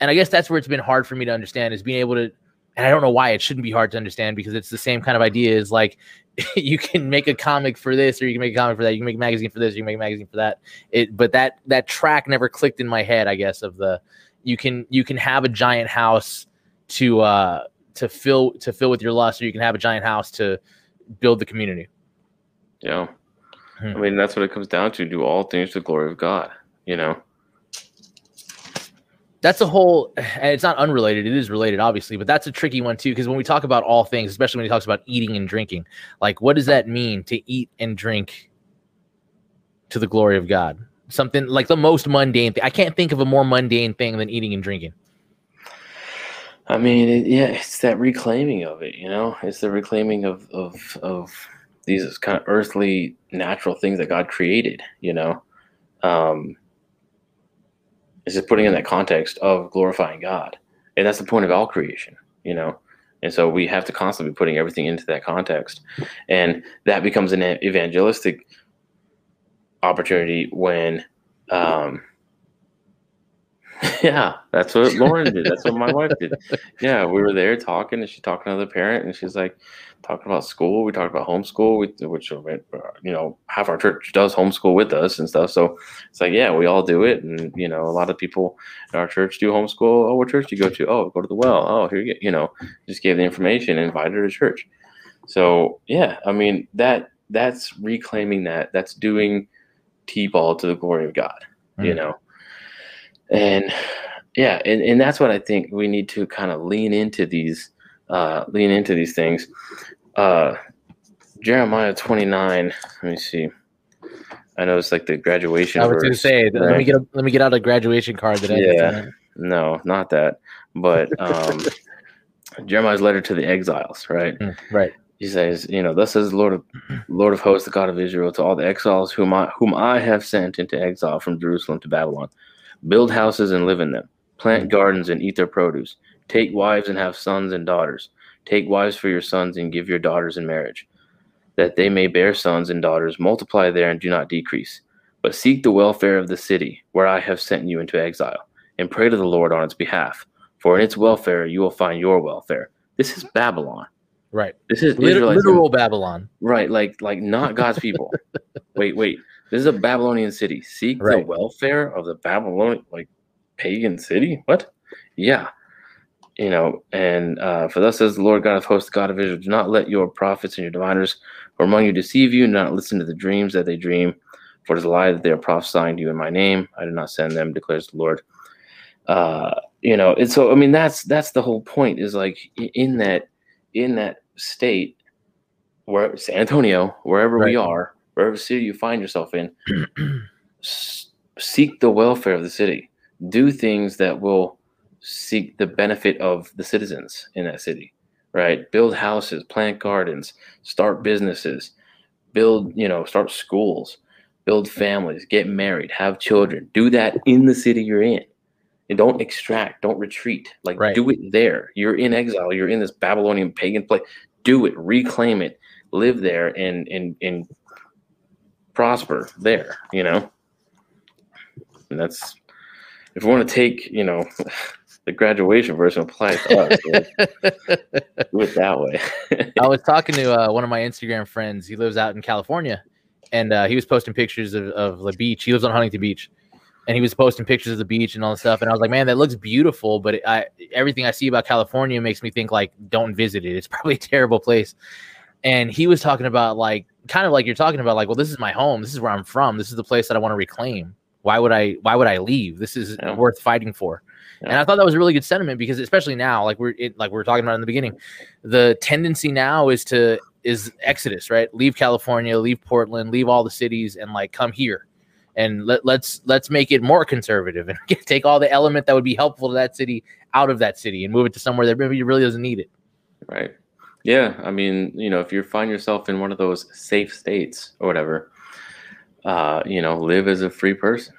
Speaker 1: And I guess that's where it's been hard for me to understand is being able to and I don't know why it shouldn't be hard to understand because it's the same kind of idea is like you can make a comic for this or you can make a comic for that, you can make a magazine for this, you can make a magazine for that. It but that that track never clicked in my head, I guess, of the you can you can have a giant house to uh to fill to fill with your lust or you can have a giant house to build the community.
Speaker 2: Yeah. Hmm. I mean that's what it comes down to. Do all things to the glory of God, you know
Speaker 1: that's a whole and it's not unrelated it is related obviously but that's a tricky one too because when we talk about all things especially when he talks about eating and drinking like what does that mean to eat and drink to the glory of god? Something like the most mundane thing i can't think of a more mundane thing than eating and drinking.
Speaker 2: I mean it, yeah it's that reclaiming of it you know? It's the reclaiming of of of these kind of earthly natural things that god created you know? Um it's just putting in that context of glorifying God. And that's the point of all creation, you know? And so we have to constantly be putting everything into that context. And that becomes an evangelistic opportunity when um, Yeah, that's what Lauren did. That's what my wife did. Yeah, we were there talking, and she talking to another parent, and she's like talking about school. We talked about homeschool, which you know half our church does homeschool with us and stuff. So it's like, yeah, we all do it, and you know, a lot of people in our church do homeschool. Oh, what church do you go to? Oh, go to the Well. Oh, here you get, you know, just gave the information and invited her to church. So yeah, I mean that that's reclaiming that. That's doing t-ball to the glory of God. Mm. You know and yeah and, and that's what i think we need to kind of lean into these uh lean into these things. Uh jeremiah 29 let me see. I know it's like the graduation
Speaker 1: i was going to say right? let me get a, let me get out a graduation card that
Speaker 2: yeah. no not that. But um jeremiah's letter to the exiles right?
Speaker 1: Mm, right.
Speaker 2: He says, you know, thus says the Lord of Lord of hosts, the God of Israel, to all the exiles whom I whom I have sent into exile from Jerusalem to Babylon. Build houses and live in them. Plant mm. gardens and eat their produce. Take wives and have sons and daughters. Take wives for your sons and give your daughters in marriage, that they may bear sons and daughters, multiply there and do not decrease. But seek the welfare of the city where I have sent you into exile, and pray to the Lord on its behalf. For in its welfare you will find your welfare. This is Babylon.
Speaker 1: Right.
Speaker 2: This is
Speaker 1: literal Babylon.
Speaker 2: Right. Like like not God's people. wait, wait. This is a Babylonian city. Seek right. the welfare of the Babylonian, like pagan city. What? Yeah. You know, and uh, for thus says the Lord God of hosts, God of Israel, do not let your prophets and your diviners or among you deceive you, do not listen to the dreams that they dream, for it is a lie that they are prophesying to you in my name. I did not send them, declares the Lord. Uh, you know, and so I mean that's that's the whole point, is like in that in that state where San Antonio, wherever right. we are, wherever city you find yourself in, seek the welfare of the city. Do things that will seek the benefit of the citizens in that city, right? Build houses, plant gardens, start businesses, build, you know, start schools, build families, get married, have children. Do that in the city you're in. And don't extract, don't retreat. Like right. do it there. You're in exile. You're in this Babylonian pagan place. Do it, reclaim it, live there, and and and prosper there, you know? And that's if we want to take, you know, the graduation verse and apply it to us, do it that way.
Speaker 1: I was talking to uh, one of my Instagram friends. He lives out in California, and uh, he was posting pictures of, of the beach. He lives on Huntington Beach, and he was posting pictures of the beach and all the stuff. And I was like, man, that looks beautiful, but I everything I see about California makes me think like, don't visit it. It's probably a terrible place. And he was talking about like kind of like you're talking about, like, well, this is my home. This is where I'm from. This is the place that I want to reclaim. Why would I? Why would I leave? This is yeah. worth fighting for. Yeah. And I thought that was a really good sentiment because, especially now, like we're it, like we are talking about in the beginning, the tendency now is to is exodus, right? Leave California, leave Portland, leave all the cities, and like come here, and let, let's let's make it more conservative and take all the element that would be helpful to that city out of that city and move it to somewhere that maybe really doesn't need it.
Speaker 2: Right. Yeah, I mean, you know, if you find yourself in one of those safe states or whatever, uh, you know, live as a free person,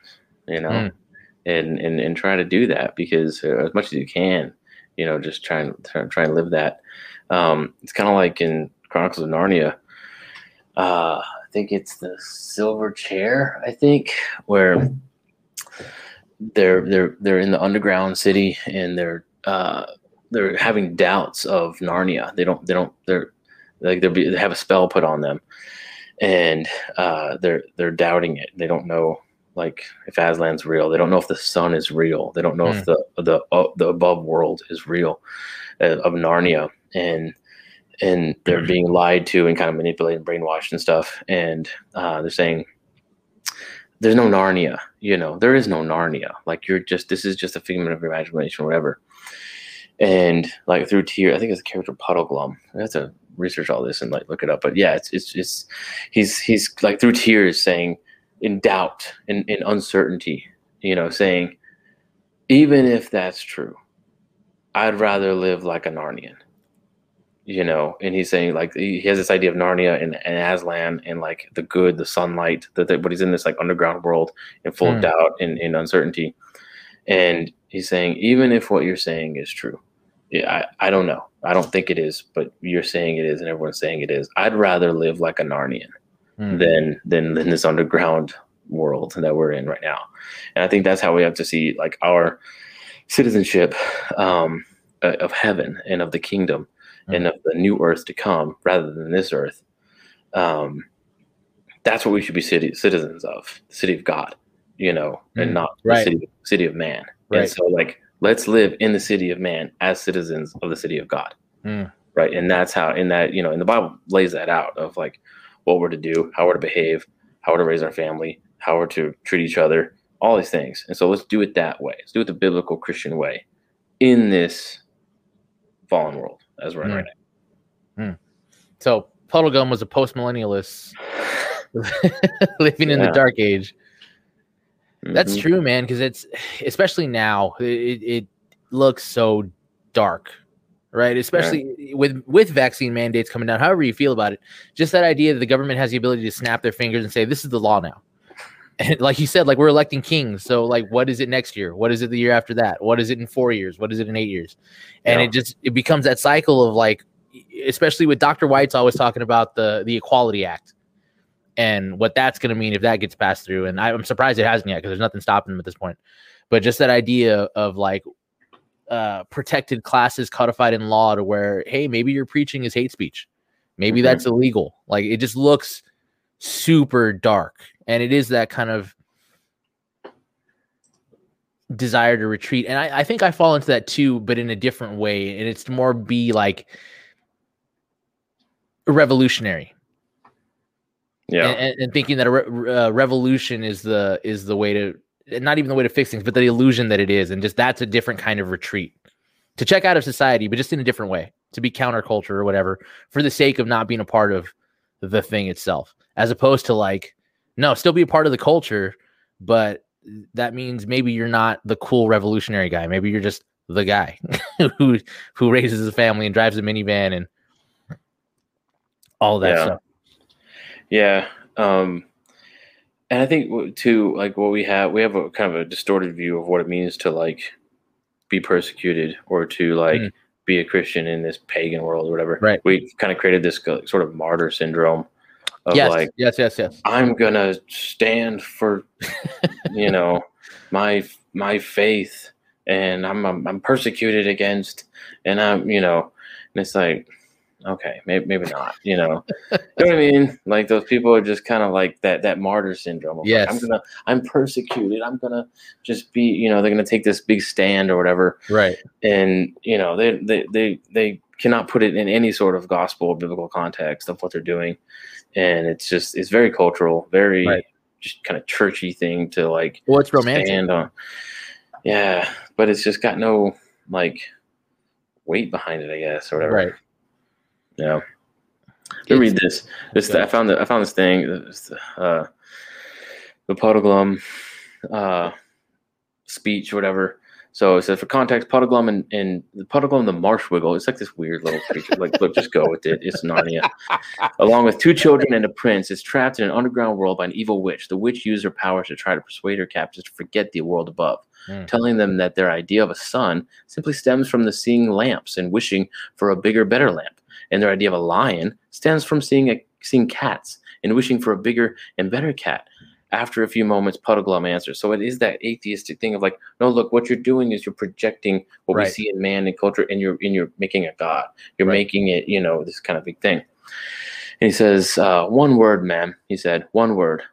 Speaker 2: you know, mm. and, and and try to do that because uh, as much as you can, you know, just try and try, try and live that. Um, it's kind of like in Chronicles of Narnia. Uh, I think it's the Silver Chair. I think where they're they're they're in the underground city and they're uh, they're having doubts of Narnia. They don't they don't they're like they're they have a spell put on them, and uh, they're they're doubting it. They don't know like if Aslan's real. They don't know if the sun is real. They don't know mm. if hmm. the the uh, the above world is real uh, of Narnia, and and they're being lied to and kind of manipulated, and brainwashed and stuff. And uh, they're saying there's no Narnia. You know, there is no Narnia. Like you're just this is just a figment of your imagination, or whatever and like through tears, I think it's a character Puddleglum. I have to research all this and like look it up. But yeah, it's it's it's he's he's like through tears saying in doubt in, in uncertainty, you know, saying, even if that's true, I'd rather live like a Narnian. You know, and he's saying like he has this idea of Narnia and, and Aslan and like the good, the sunlight, that, but he's in this like underground world in full mm. of doubt and, and uncertainty. And he's saying, even if what you're saying is true, I, I don't know. I don't think it is, but you're saying it is, and everyone's saying it is. I'd rather live like a Narnian mm. than than than this underground world that we're in right now. And I think that's how we have to see like our citizenship um, uh, of heaven and of the kingdom
Speaker 1: Mm.
Speaker 2: and of the new earth to come rather than this earth. Um, that's what we should be city, citizens of, the city of God, you know, and
Speaker 1: Mm,
Speaker 2: not
Speaker 1: right.
Speaker 2: the city, city of man.
Speaker 1: Right.
Speaker 2: And so, like, let's live in the city of man as citizens of the city of God.
Speaker 1: Mm.
Speaker 2: Right. And that's how, in that, you know, in the Bible lays that out of like what we're to do, how we're to behave, how we're to raise our family, how we're to treat each other, all these things. And so let's do it that way. Let's do it the biblical Christian way in this fallen world as we're in
Speaker 1: Mm.
Speaker 2: right now.
Speaker 1: So Puddleglum was a post millennialist living in the dark age. That's
Speaker 2: Mhm.
Speaker 1: true, man. Because it's especially now, it, it looks so dark, right? Especially with with vaccine mandates coming down. However you feel about it, just that idea that the government has the ability to snap their fingers and say, "This is the law now." And like you said, like we're electing kings. So like, what is it next year? What is it the year after that? What is it in four years? What is it in eight years? And
Speaker 2: Yeah.
Speaker 1: it just it becomes that cycle of like, especially with Dr. White's always talking about the the Equality Act and what that's going to mean if that gets passed through. And I'm surprised it hasn't yet because there's nothing stopping them at this point. But just that idea of like uh, protected classes codified in law to where, hey, maybe your preaching is hate speech. Maybe
Speaker 2: Mhm.
Speaker 1: that's illegal. Like it just looks super dark. And it is that kind of desire to retreat. And I, I think I fall into that too, but in a different way. And it's to more be like revolutionary
Speaker 2: Yeah.
Speaker 1: and, and, thinking that a re- uh, revolution is the is the way to not even the way to fix things, but the illusion that it is, and just that's a different kind of retreat to check out of society, but just in a different way to be counterculture or whatever for the sake of not being a part of the thing itself, as opposed to like no, still be a part of the culture, but that means maybe you're not the cool revolutionary guy. Maybe you're just the guy who who raises a family and drives a minivan and all that
Speaker 2: Yeah.
Speaker 1: stuff.
Speaker 2: Yeah. Um, and I think too, like what we have, we have a kind of a distorted view of what it means to like be persecuted or to like
Speaker 1: Mm.
Speaker 2: be a Christian in this pagan world or whatever.
Speaker 1: Right.
Speaker 2: We kind of created this sort of martyr syndrome of
Speaker 1: Yes,
Speaker 2: like,
Speaker 1: yes, yes, yes.
Speaker 2: I'm gonna stand for, you know, my my faith, and I'm I'm, I'm persecuted against, and I'm you know, and it's like, okay, maybe maybe not, you know, you know what I mean? Like those people are just kind of like that that martyr syndrome. Of like, I'm gonna I'm persecuted. I'm gonna just be, you know, they're gonna take this big stand or whatever,
Speaker 1: Right.
Speaker 2: and you know they they they they cannot put it in any sort of gospel or biblical context of what they're doing and it's just it's very cultural very
Speaker 1: Right.
Speaker 2: just kind of churchy thing to like
Speaker 1: Well, it's romantic.
Speaker 2: stand on yeah but it's just got no like weight behind it i guess or whatever
Speaker 1: Right.
Speaker 2: Yeah let me read this this
Speaker 1: Okay.
Speaker 2: i found the, i found this thing uh the puddleglum uh speech or whatever so it says for context, Puddleglum and, and the Puddleglum the marsh wiggle. It's like this weird little creature. Like, look, just go with it. It's Narnia. Along with two children and a prince, is trapped in an underground world by an evil witch. The witch uses her powers to try to persuade her captors to forget the world above,
Speaker 1: Hmm.
Speaker 2: telling them that their idea of a sun simply stems from the seeing lamps and wishing for a bigger, better lamp, and their idea of a lion stems from seeing a, seeing cats and wishing for a bigger and better cat. After a few moments, Puddleglum answers. So it is that atheistic thing of like, no, look, what you're doing is you're projecting what we see in man and culture, and you're and you're making a god. You're
Speaker 1: Right.
Speaker 2: making it, you know, this kind of big thing. And he says, uh, one word, ma'am. He said, one word.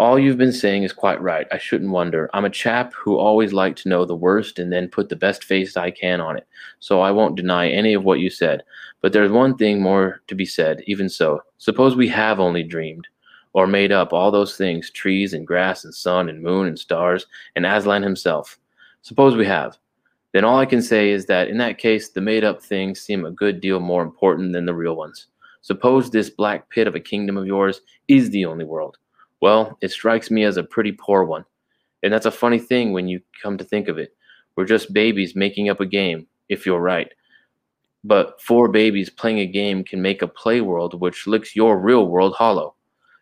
Speaker 2: All you've been saying is quite right. I shouldn't wonder. I'm a chap who always liked to know the worst and then put the best face I can on it. So I won't deny any of what you said. But there's one thing more to be said, even so. Suppose we have only dreamed or made up all those things trees and grass and sun and moon and stars and Aslan himself. Suppose we have. Then all I can say is that in that case, the made up things seem a good deal more important than the real ones. Suppose this black pit of a kingdom of yours is the only world. Well, it strikes me as a pretty poor one. And that's a funny thing when you come to think of it. We're just babies making up a game, if you're right. But four babies playing a game can make a play world which licks your real world hollow.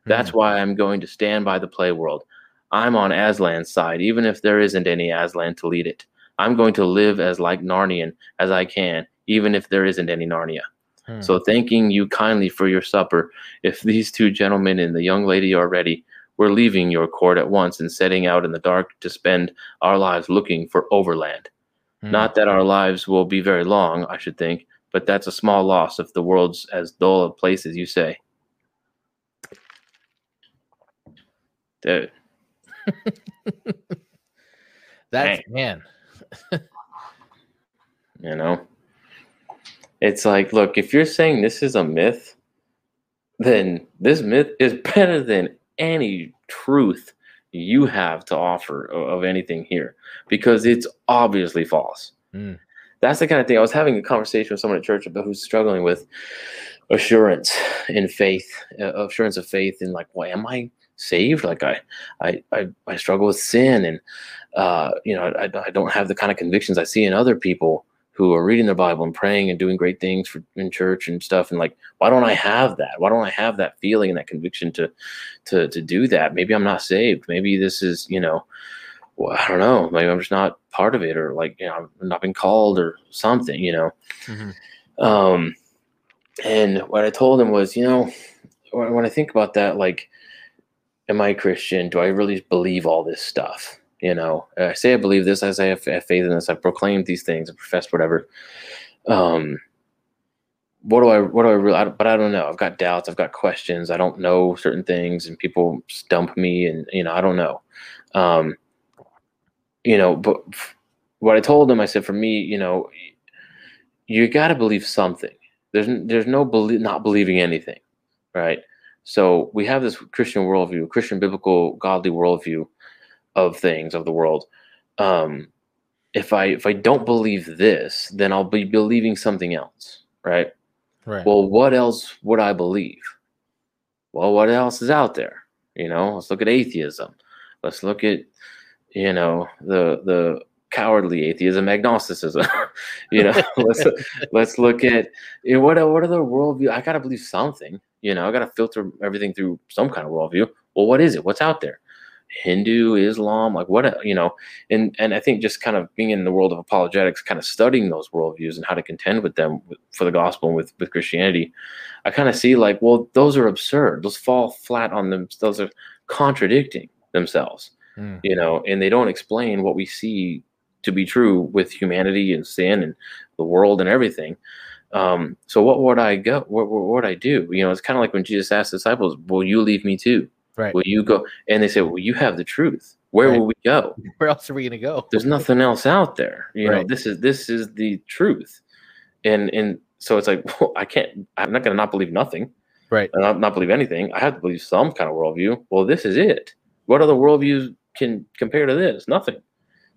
Speaker 2: That's why I'm going to stand by the play world. I'm on Aslan's side, even if there isn't any Aslan to lead it. I'm going to live as like Narnian as I can, even if there isn't any Narnia.
Speaker 1: Hmm.
Speaker 2: So, thanking you kindly for your supper, if these two gentlemen and the young lady are ready, we're leaving your court at once and setting out in the dark to spend our lives looking for Overland.
Speaker 1: Mm.
Speaker 2: Not that our lives will be very long, I should think, but that's a small loss if the world's as dull a place as you say. Dude,
Speaker 1: That's man.
Speaker 2: you know? It's like, look, if you're saying this is a myth, then this myth is better than any truth you have to offer o- of anything here because it's obviously false.
Speaker 1: Mm.
Speaker 2: That's the kind of thing. I was having a conversation with someone at church about who's struggling with assurance in faith, uh, assurance of faith, and like, well, am I saved? Like, I, I, I, I struggle with sin, and uh, you know, I, I don't have the kind of convictions I see in other people who are reading their Bible and praying and doing great things for in church and stuff. And like, why don't I have that? Why don't I have that feeling and that conviction to, to, to do that? Maybe I'm not saved. Maybe this is, you know, well, I don't know. Maybe I'm just not part of it, or like, you know, I'm not been called or something, you know.
Speaker 1: Mhm.
Speaker 2: Um, and what I told him was, you know, when, when I think about that, like, am I a Christian? Do I really believe all this stuff? You know, I say I believe this. I say I have faith in this. I've proclaimed these things. I professed whatever. Um, what do I? What do I really? I, but I don't know. I've got doubts. I've got questions. I don't know certain things, and people stump me, and you know, I don't know. Um, you know, but what I told them, I said, for me, you know, you got to believe something. There's there's no belie- not believing anything, right? So we have this Christian worldview, Christian biblical godly worldview of things of the world. Um, if I if I don't believe this, then I'll be believing something else, right?
Speaker 1: Right.
Speaker 2: Well, what else would I believe? Well, what else is out there? You know, let's look at atheism. Let's look at, you know, the the cowardly atheism, agnosticism. you know, let's let's look at you know, what what are the worldview? I gotta believe something. You know, I gotta filter everything through some kind of worldview. Well, what is it? What's out there? Hindu, Islam, like what you know, and and I think just kind of being in the world of apologetics, kind of studying those worldviews and how to contend with them for the gospel and with with Christianity, I kind of see like, well, those are absurd. Those fall flat on them. Those are contradicting themselves,
Speaker 1: Mm.
Speaker 2: you know, and they don't explain what we see to be true with humanity and sin and the world and everything. Um, so what would I go? What, what would I do? You know, it's kind of like when Jesus asked the disciples, "Will you leave me too?
Speaker 1: Right.
Speaker 2: Will you go?" And they say, "Well, you have the truth. Where
Speaker 1: Right.
Speaker 2: will we go?
Speaker 1: Where else are we gonna go?
Speaker 2: There's nothing else out there. You know, this is this is the truth." And and so it's like, well, I can't. I'm not going to not believe nothing.
Speaker 1: Right.
Speaker 2: And not, not believe anything. I have to believe some kind of worldview. Well, this is it. What other worldviews can compare to this? Nothing.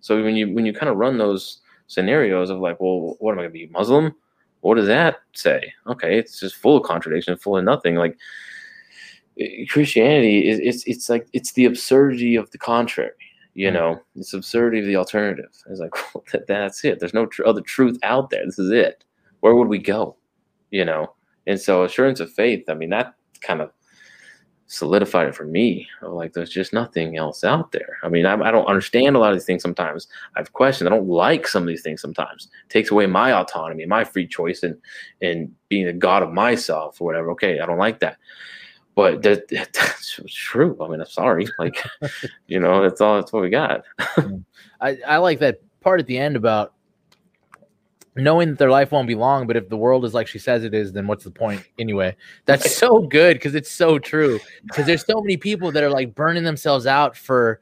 Speaker 2: So when you when you kind of run those scenarios of like, well, what am I going to be Muslim? What does that say? Okay, it's just full of contradiction, full of nothing. Like Christianity is it's it's like it's the absurdity of the contrary. You know, it's absurdity of the alternative. It's like well, that, that's it. There's no tr- other truth out there. This is it. Where would we go? You know, and so assurance of faith. I mean, that kind of solidified it for me. Like, there's just nothing else out there. I mean, I, I don't understand a lot of these things sometimes. I have questions. I don't like some of these things sometimes. It takes away my autonomy, my free choice, and and being a god of myself or whatever. Okay, I don't like that. But that, that's true. I mean, I'm sorry. Like, you know, that's all. That's what we got.
Speaker 1: I, I like that part at the end about knowing that their life won't be long, but if the world is like she says it is, then what's the point anyway? That's so good because it's so true. Because there's so many people that are like burning themselves out for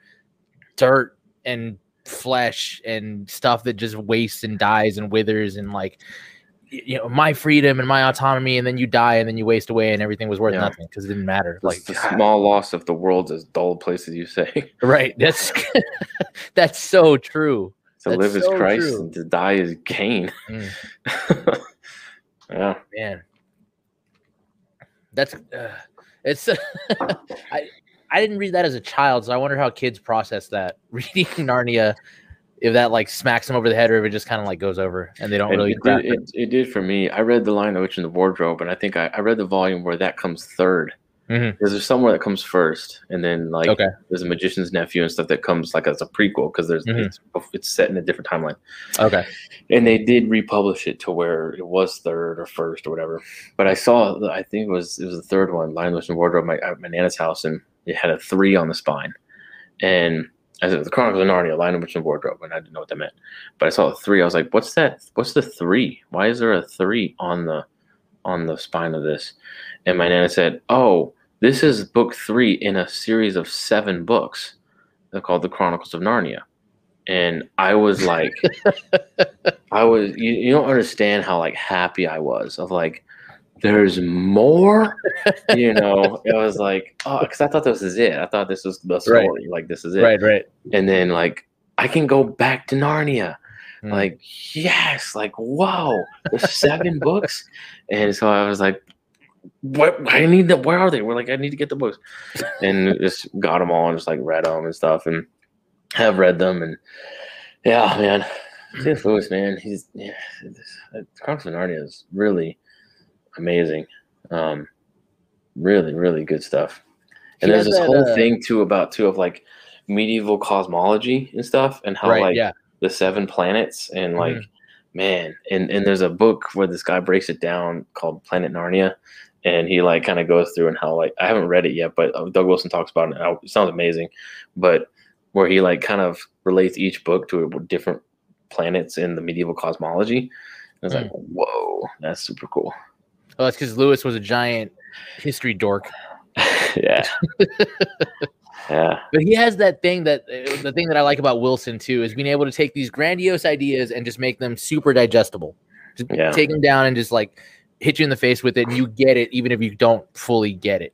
Speaker 1: dirt and flesh and stuff that just wastes and dies and withers and like you know my freedom and my autonomy and then you die and then you waste away and everything was worth
Speaker 2: Yeah.
Speaker 1: nothing because it didn't matter
Speaker 2: Like
Speaker 1: like
Speaker 2: the
Speaker 1: God.
Speaker 2: small loss of the world's as dull place as you say.
Speaker 1: right that's that's so true
Speaker 2: to
Speaker 1: That's
Speaker 2: live is Christ
Speaker 1: true.
Speaker 2: and to die is gain.
Speaker 1: Mm.
Speaker 2: yeah.
Speaker 1: man that's uh, it's i i didn't read that as a child so i wonder how kids process that reading narnia if that like smacks them over the head or if it just kind of like goes over and they don't
Speaker 2: And
Speaker 1: really
Speaker 2: it, did,
Speaker 1: it.
Speaker 2: it, did for me. I read The Lion, the Witch, in the Wardrobe, and I think I, I read the volume where that comes third.
Speaker 1: Mhm.
Speaker 2: Because there's somewhere that comes first, and then like
Speaker 1: Okay.
Speaker 2: there's a magician's nephew and stuff that comes like as a prequel because there's
Speaker 1: Mhm.
Speaker 2: it's, it's set in a different timeline.
Speaker 1: okay
Speaker 2: And they did republish it to where it was third or first or whatever. But I saw i think it was it was the third one, Lion, the Witch, and the Wardrobe, my, at my nana's house, and it had a three on the spine, and I said the Chronicles of Narnia, Lion, Witch, and Wardrobe, and I didn't know what that meant. But I saw the three. I was like, "What's that? What's the three? Why is there a three on the on the spine of this?" And my nana said, "Oh, this is book three in a series of seven books. They're called the Chronicles of Narnia." And I was like, I was you, you don't understand how like happy I was of like there's more you know it was like oh because i thought this is it i thought this was the story
Speaker 1: Right.
Speaker 2: like this is it
Speaker 1: Right, right.
Speaker 2: and then like i can go back to narnia
Speaker 1: Mm.
Speaker 2: like yes like whoa there's seven books and so i was like what i need them where are they we're like i need to get the books and just got them all and just like read them and stuff and have read them and yeah man C.S. Lewis, man, he's yeah. This, Chronicles of Narnia is really amazing. Um, really, really good stuff. And
Speaker 1: He
Speaker 2: there's this
Speaker 1: that,
Speaker 2: whole
Speaker 1: uh,
Speaker 2: thing too about too of like medieval cosmology and stuff, and how
Speaker 1: right,
Speaker 2: like
Speaker 1: yeah.
Speaker 2: the seven planets and like
Speaker 1: Mhm.
Speaker 2: man, and and there's a book where this guy breaks it down called Planet Narnia. And he like kind of goes through and how like I haven't read it yet, but uh, Doug Wilson talks about it. It sounds amazing, but where he like kind of relates each book to a different planets in the medieval cosmology. I was like, whoa, that's super cool.
Speaker 1: Well, that's because Lewis was a giant history dork.
Speaker 2: yeah. yeah.
Speaker 1: But he has that thing that uh, the thing that I like about Wilson too is being able to take these grandiose ideas and just make them super digestible. Just
Speaker 2: Yeah.
Speaker 1: take them down and just like hit you in the face with it, and you get it even if you don't fully get it,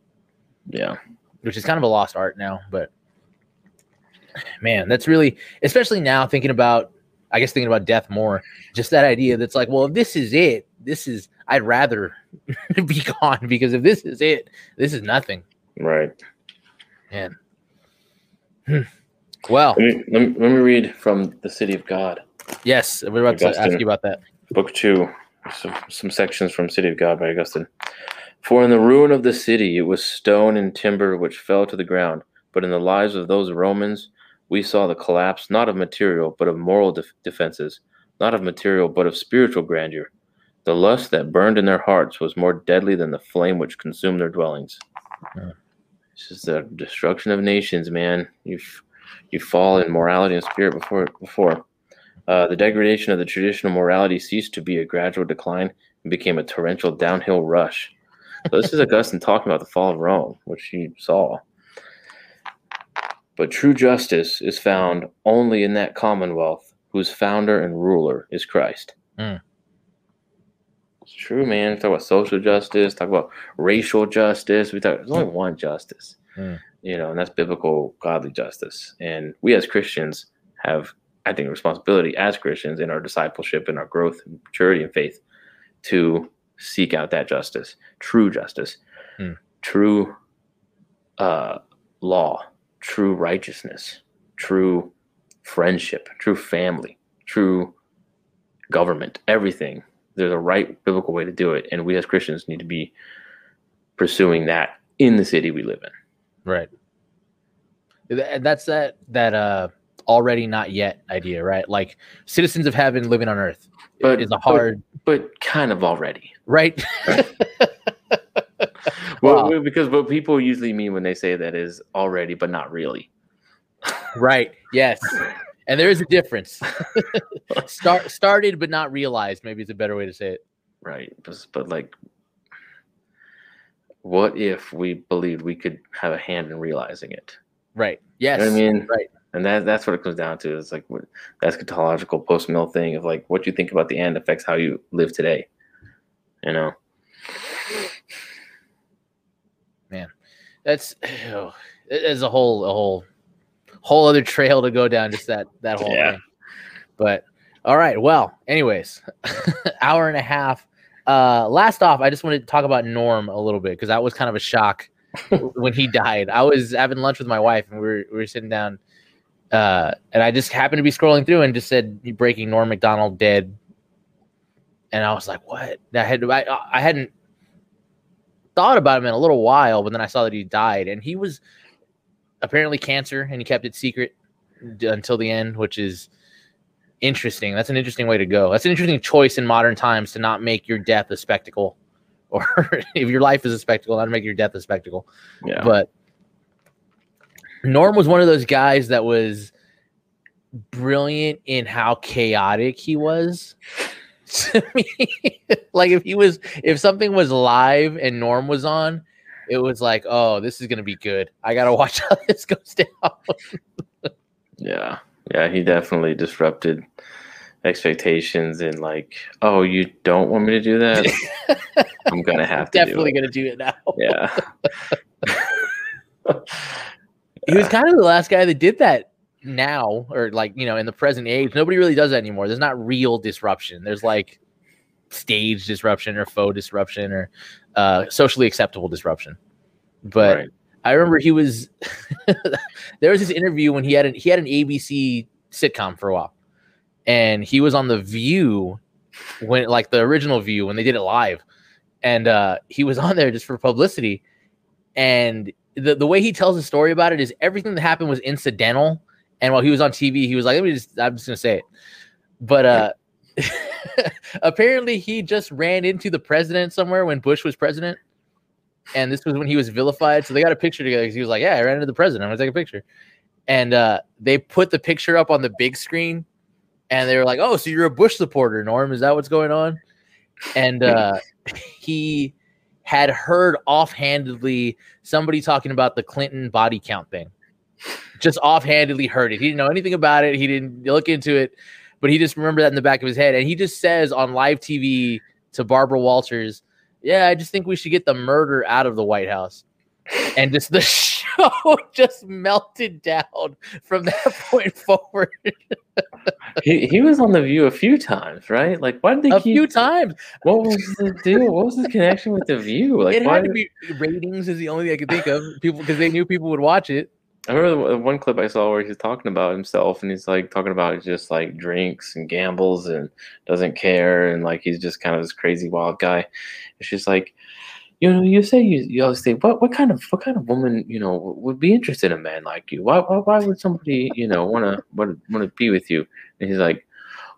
Speaker 2: Yeah.
Speaker 1: which is kind of a lost art now. But man, that's really especially now thinking about I guess thinking about death more. Just that idea that's like, well, if this is it, this is I'd rather be gone because if this is it, this is nothing.
Speaker 2: Right.
Speaker 1: Man. Hmm. Well,
Speaker 2: Let me, let me, let me read from The City of God,
Speaker 1: yes, we're about to ask you about that.
Speaker 2: Book Two. Some, some sections from City of God by Augustine. For in the ruin of the city it was stone and timber which fell to the ground, but in the lives of those Romans we saw the collapse not of material but of moral def- defenses, not of material but of spiritual grandeur. The lust that burned in their hearts was more deadly than the flame which consumed their dwellings.
Speaker 1: Yeah.
Speaker 2: It's just the destruction of nations, man. You you fall in morality and spirit before before. Uh, the degradation of the traditional morality ceased to be a gradual decline and became a torrential downhill rush. So this is Augustine talking about the fall of Rome, which he saw. But true justice is found only in that commonwealth whose founder and ruler is Christ.
Speaker 1: Mm.
Speaker 2: True, man. Talk about social justice, talk about racial justice. We talk there's only one justice.
Speaker 1: Mm.
Speaker 2: You know, and that's biblical godly justice. And we as Christians have, I think, responsibility as Christians in our discipleship and our growth and maturity and faith to seek out that justice, true justice,
Speaker 1: Mm.
Speaker 2: true uh, law, true righteousness, true friendship, true family, true government, everything. There's a right biblical way to do it. And we as Christians need to be pursuing that in the city we live in.
Speaker 1: Right. That's that that uh already not yet idea, right? Like citizens of heaven living on earth
Speaker 2: But-
Speaker 1: is a hard
Speaker 2: But kind of already.
Speaker 1: right.
Speaker 2: Well,
Speaker 1: Wow.
Speaker 2: because what people usually mean when they say that is already, but not really.
Speaker 1: right. Yes. And there is a difference. Start started but not realized, maybe is a better way to say it.
Speaker 2: Right. But, but like, what if we believed we could have a hand in realizing it?
Speaker 1: Right.
Speaker 2: You
Speaker 1: Yes.
Speaker 2: know what I mean?
Speaker 1: Right.
Speaker 2: And that, that's what it comes down to. It's like what that eschatological post mill thing of like what you think about the end affects how you live today. You know?
Speaker 1: Man, that's oh, is a whole a whole whole other trail to go down just that that whole
Speaker 2: Yeah.
Speaker 1: thing. But all right, well, anyways, hour and a half. Uh last off, I just wanted to talk about Norm a little bit because that was kind of a shock when he died. I was having lunch with my wife and we were we were sitting down uh and I just happened to be scrolling through and just said breaking Norm Macdonald dead. And I was like, what? I had I, I hadn't thought about him in a little while, but then I saw that he died, and he was apparently cancer, and he kept it secret until the end, which is interesting. That's an interesting way to go. That's an interesting choice in modern times to not make your death a spectacle, or if your life is a spectacle, not to make your death a spectacle.
Speaker 2: Yeah.
Speaker 1: But Norm was one of those guys that was brilliant in how chaotic he was. To me, like if he was, if something was live and Norm was on, it was like, oh, this is gonna be good. I gotta watch how this goes down.
Speaker 2: Yeah, yeah, he definitely disrupted expectations and like, oh, you don't want me to do that? I'm gonna have to.
Speaker 1: Definitely
Speaker 2: do
Speaker 1: gonna do it now.
Speaker 2: Yeah.
Speaker 1: he was kind of the last guy that did that now or like you know in the present age nobody really does that anymore there's not real disruption there's like stage disruption or faux disruption or uh socially acceptable disruption. But
Speaker 2: Right.
Speaker 1: i remember he was there was this interview when he had an he had an abc sitcom for a while. And he was on the view when like the original view when they did it live. And uh he was on there just for publicity. And the, the way he tells the story about it is everything that happened was incidental. And while he was on tv he was like let me just i'm just gonna say it. But uh apparently he just ran into the president somewhere when bush was president. And this was when he was vilified. So they got a picture together 'cause he was like yeah i ran into the president. I'm gonna take a picture. And uh they put the picture up on the big screen. And they were like oh so you're a bush supporter norm? Is that what's going on? And uh he had heard offhandedly somebody talking about the Clinton body count thing. Just offhandedly heard it. He didn't know anything about it. He didn't look into it, but he just remembered that in the back of his head. And he just says on live TV to Barbara Walters, Yeah, I just think we should get the murder out of the White House. And just the show just melted down from that point forward
Speaker 2: he he was on the View a few times, right? Like, why did they
Speaker 1: a
Speaker 2: keep?
Speaker 1: few times.
Speaker 2: What was the deal? What was the connection with the View? Like,
Speaker 1: it
Speaker 2: why?
Speaker 1: had to
Speaker 2: did-
Speaker 1: be ratings is the only thing I could think of. People because they knew people would watch it.
Speaker 2: I remember the one clip I saw where he's talking about himself, and he's like talking about just like drinks and gambles and doesn't care, and like he's just kind of this crazy wild guy. It's just like, you know, you say you, you always say, what what kind of what kind of woman you know would be interested in a man like you? Why why, why would somebody you know want to want to be with you? And he's like,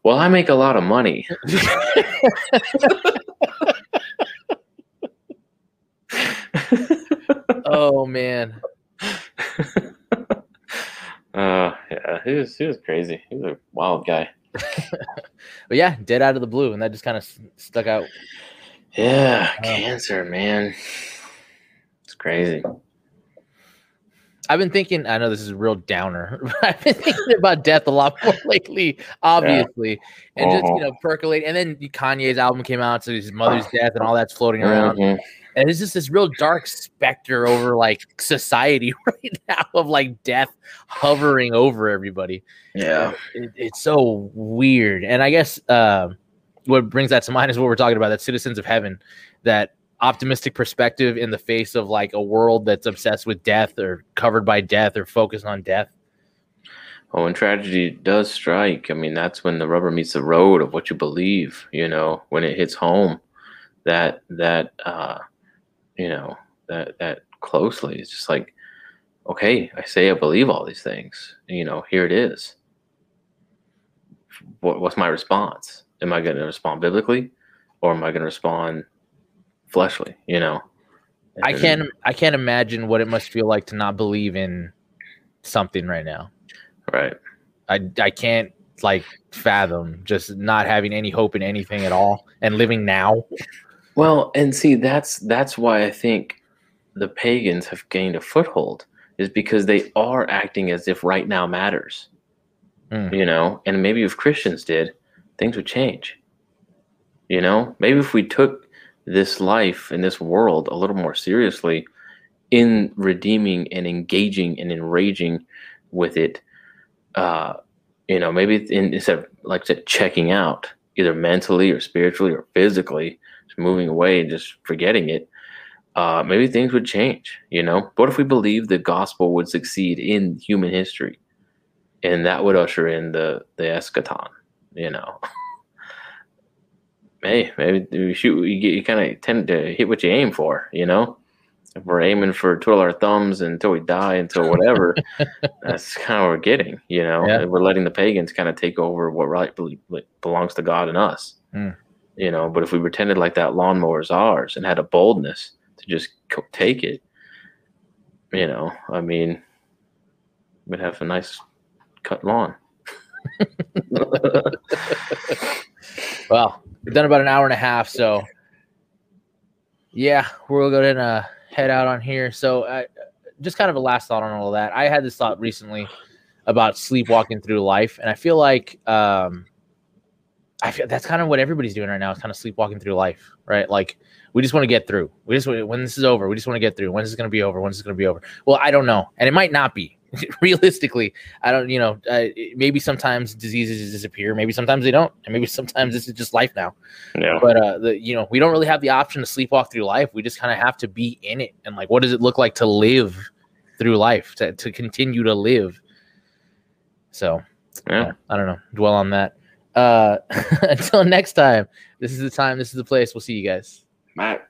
Speaker 2: well, I make a lot of money.
Speaker 1: oh man.
Speaker 2: Uh, yeah, he was he was crazy. He was a wild guy.
Speaker 1: But yeah, dead out of the blue, and that just kind of stuck out.
Speaker 2: Yeah,
Speaker 1: Oh.
Speaker 2: cancer, man. It's crazy.
Speaker 1: I've been thinking. I know this is a real downer, but I've been thinking about death a lot more lately, obviously, and just
Speaker 2: Uh-huh.
Speaker 1: you know percolate. And then Kanye's album came out, so his mother's death and all that's floating around,
Speaker 2: Mhm.
Speaker 1: And it's just this real dark specter over like society right now of like death hovering over everybody.
Speaker 2: Yeah.
Speaker 1: it, it's so weird. And I guess uh, what brings that to mind is what we're talking about that citizens of heaven, that optimistic perspective in the face of like a world that's obsessed with death or covered by death or focused on death.
Speaker 2: Well, when tragedy does strike, I mean, that's when the rubber meets the road of what you believe. You know, when it hits home, that that uh, you know that that closely. It's just like, okay, I say I believe all these things. You know, here it is. What, what's my response? Am I going to respond biblically, or am I going to respond fleshly? You know,
Speaker 1: I can't I can't imagine what it must feel like to not believe in something right now.
Speaker 2: Right.
Speaker 1: I I can't like fathom just not having any hope in anything at all and living now.
Speaker 2: Well, and see, that's that's why I think the pagans have gained a foothold is because they are acting as if right now matters.
Speaker 1: Mm.
Speaker 2: You know, and maybe if Christians did, things would change. You know, maybe if we took this life and this world a little more seriously in redeeming and engaging and enraging with it, uh, you know, maybe in, instead of like I said, checking out either mentally or spiritually or physically, moving away and just forgetting it, uh, maybe things would change. You know, what if we believed the gospel would succeed in human history, and that would usher in the the eschaton? You know, hey, maybe you shoot. You, you kind of tend to hit what you aim for. You know, if we're aiming for twiddle our thumbs until we die, until whatever, that's kind of what we're getting. You know,
Speaker 1: Yeah.
Speaker 2: We're letting the pagans kind of take over what rightfully belongs to God and us.
Speaker 1: Hmm.
Speaker 2: You know, but if we pretended like that lawnmower is ours and had a boldness to just take it, you know, I mean, we'd have a nice cut lawn.
Speaker 1: well, we've done about an hour and a half, so yeah, we're going to head out on here. So, uh, just kind of a last thought on all of that. I had this thought recently about sleepwalking through life, and I feel like um, I feel that's kind of what everybody's doing right now. It's kind of sleepwalking through life, right? Like we just want to get through. We just when this is over, we just want to get through. When is it going to be over? When is it going to be over? Well, I don't know, and it might not be. Realistically, I don't. You know, uh, maybe sometimes diseases disappear. Maybe sometimes they don't, and maybe sometimes this is just life now.
Speaker 2: Yeah.
Speaker 1: But uh, the you know we don't really have the option to sleepwalk through life. We just kind of have to be in it, and like, what does it look like to live through life, to to continue to live? So,
Speaker 2: Yeah.
Speaker 1: I don't know. Dwell on that. Uh, until next time, this is the time. This is the place. We'll see you guys.
Speaker 2: Matt.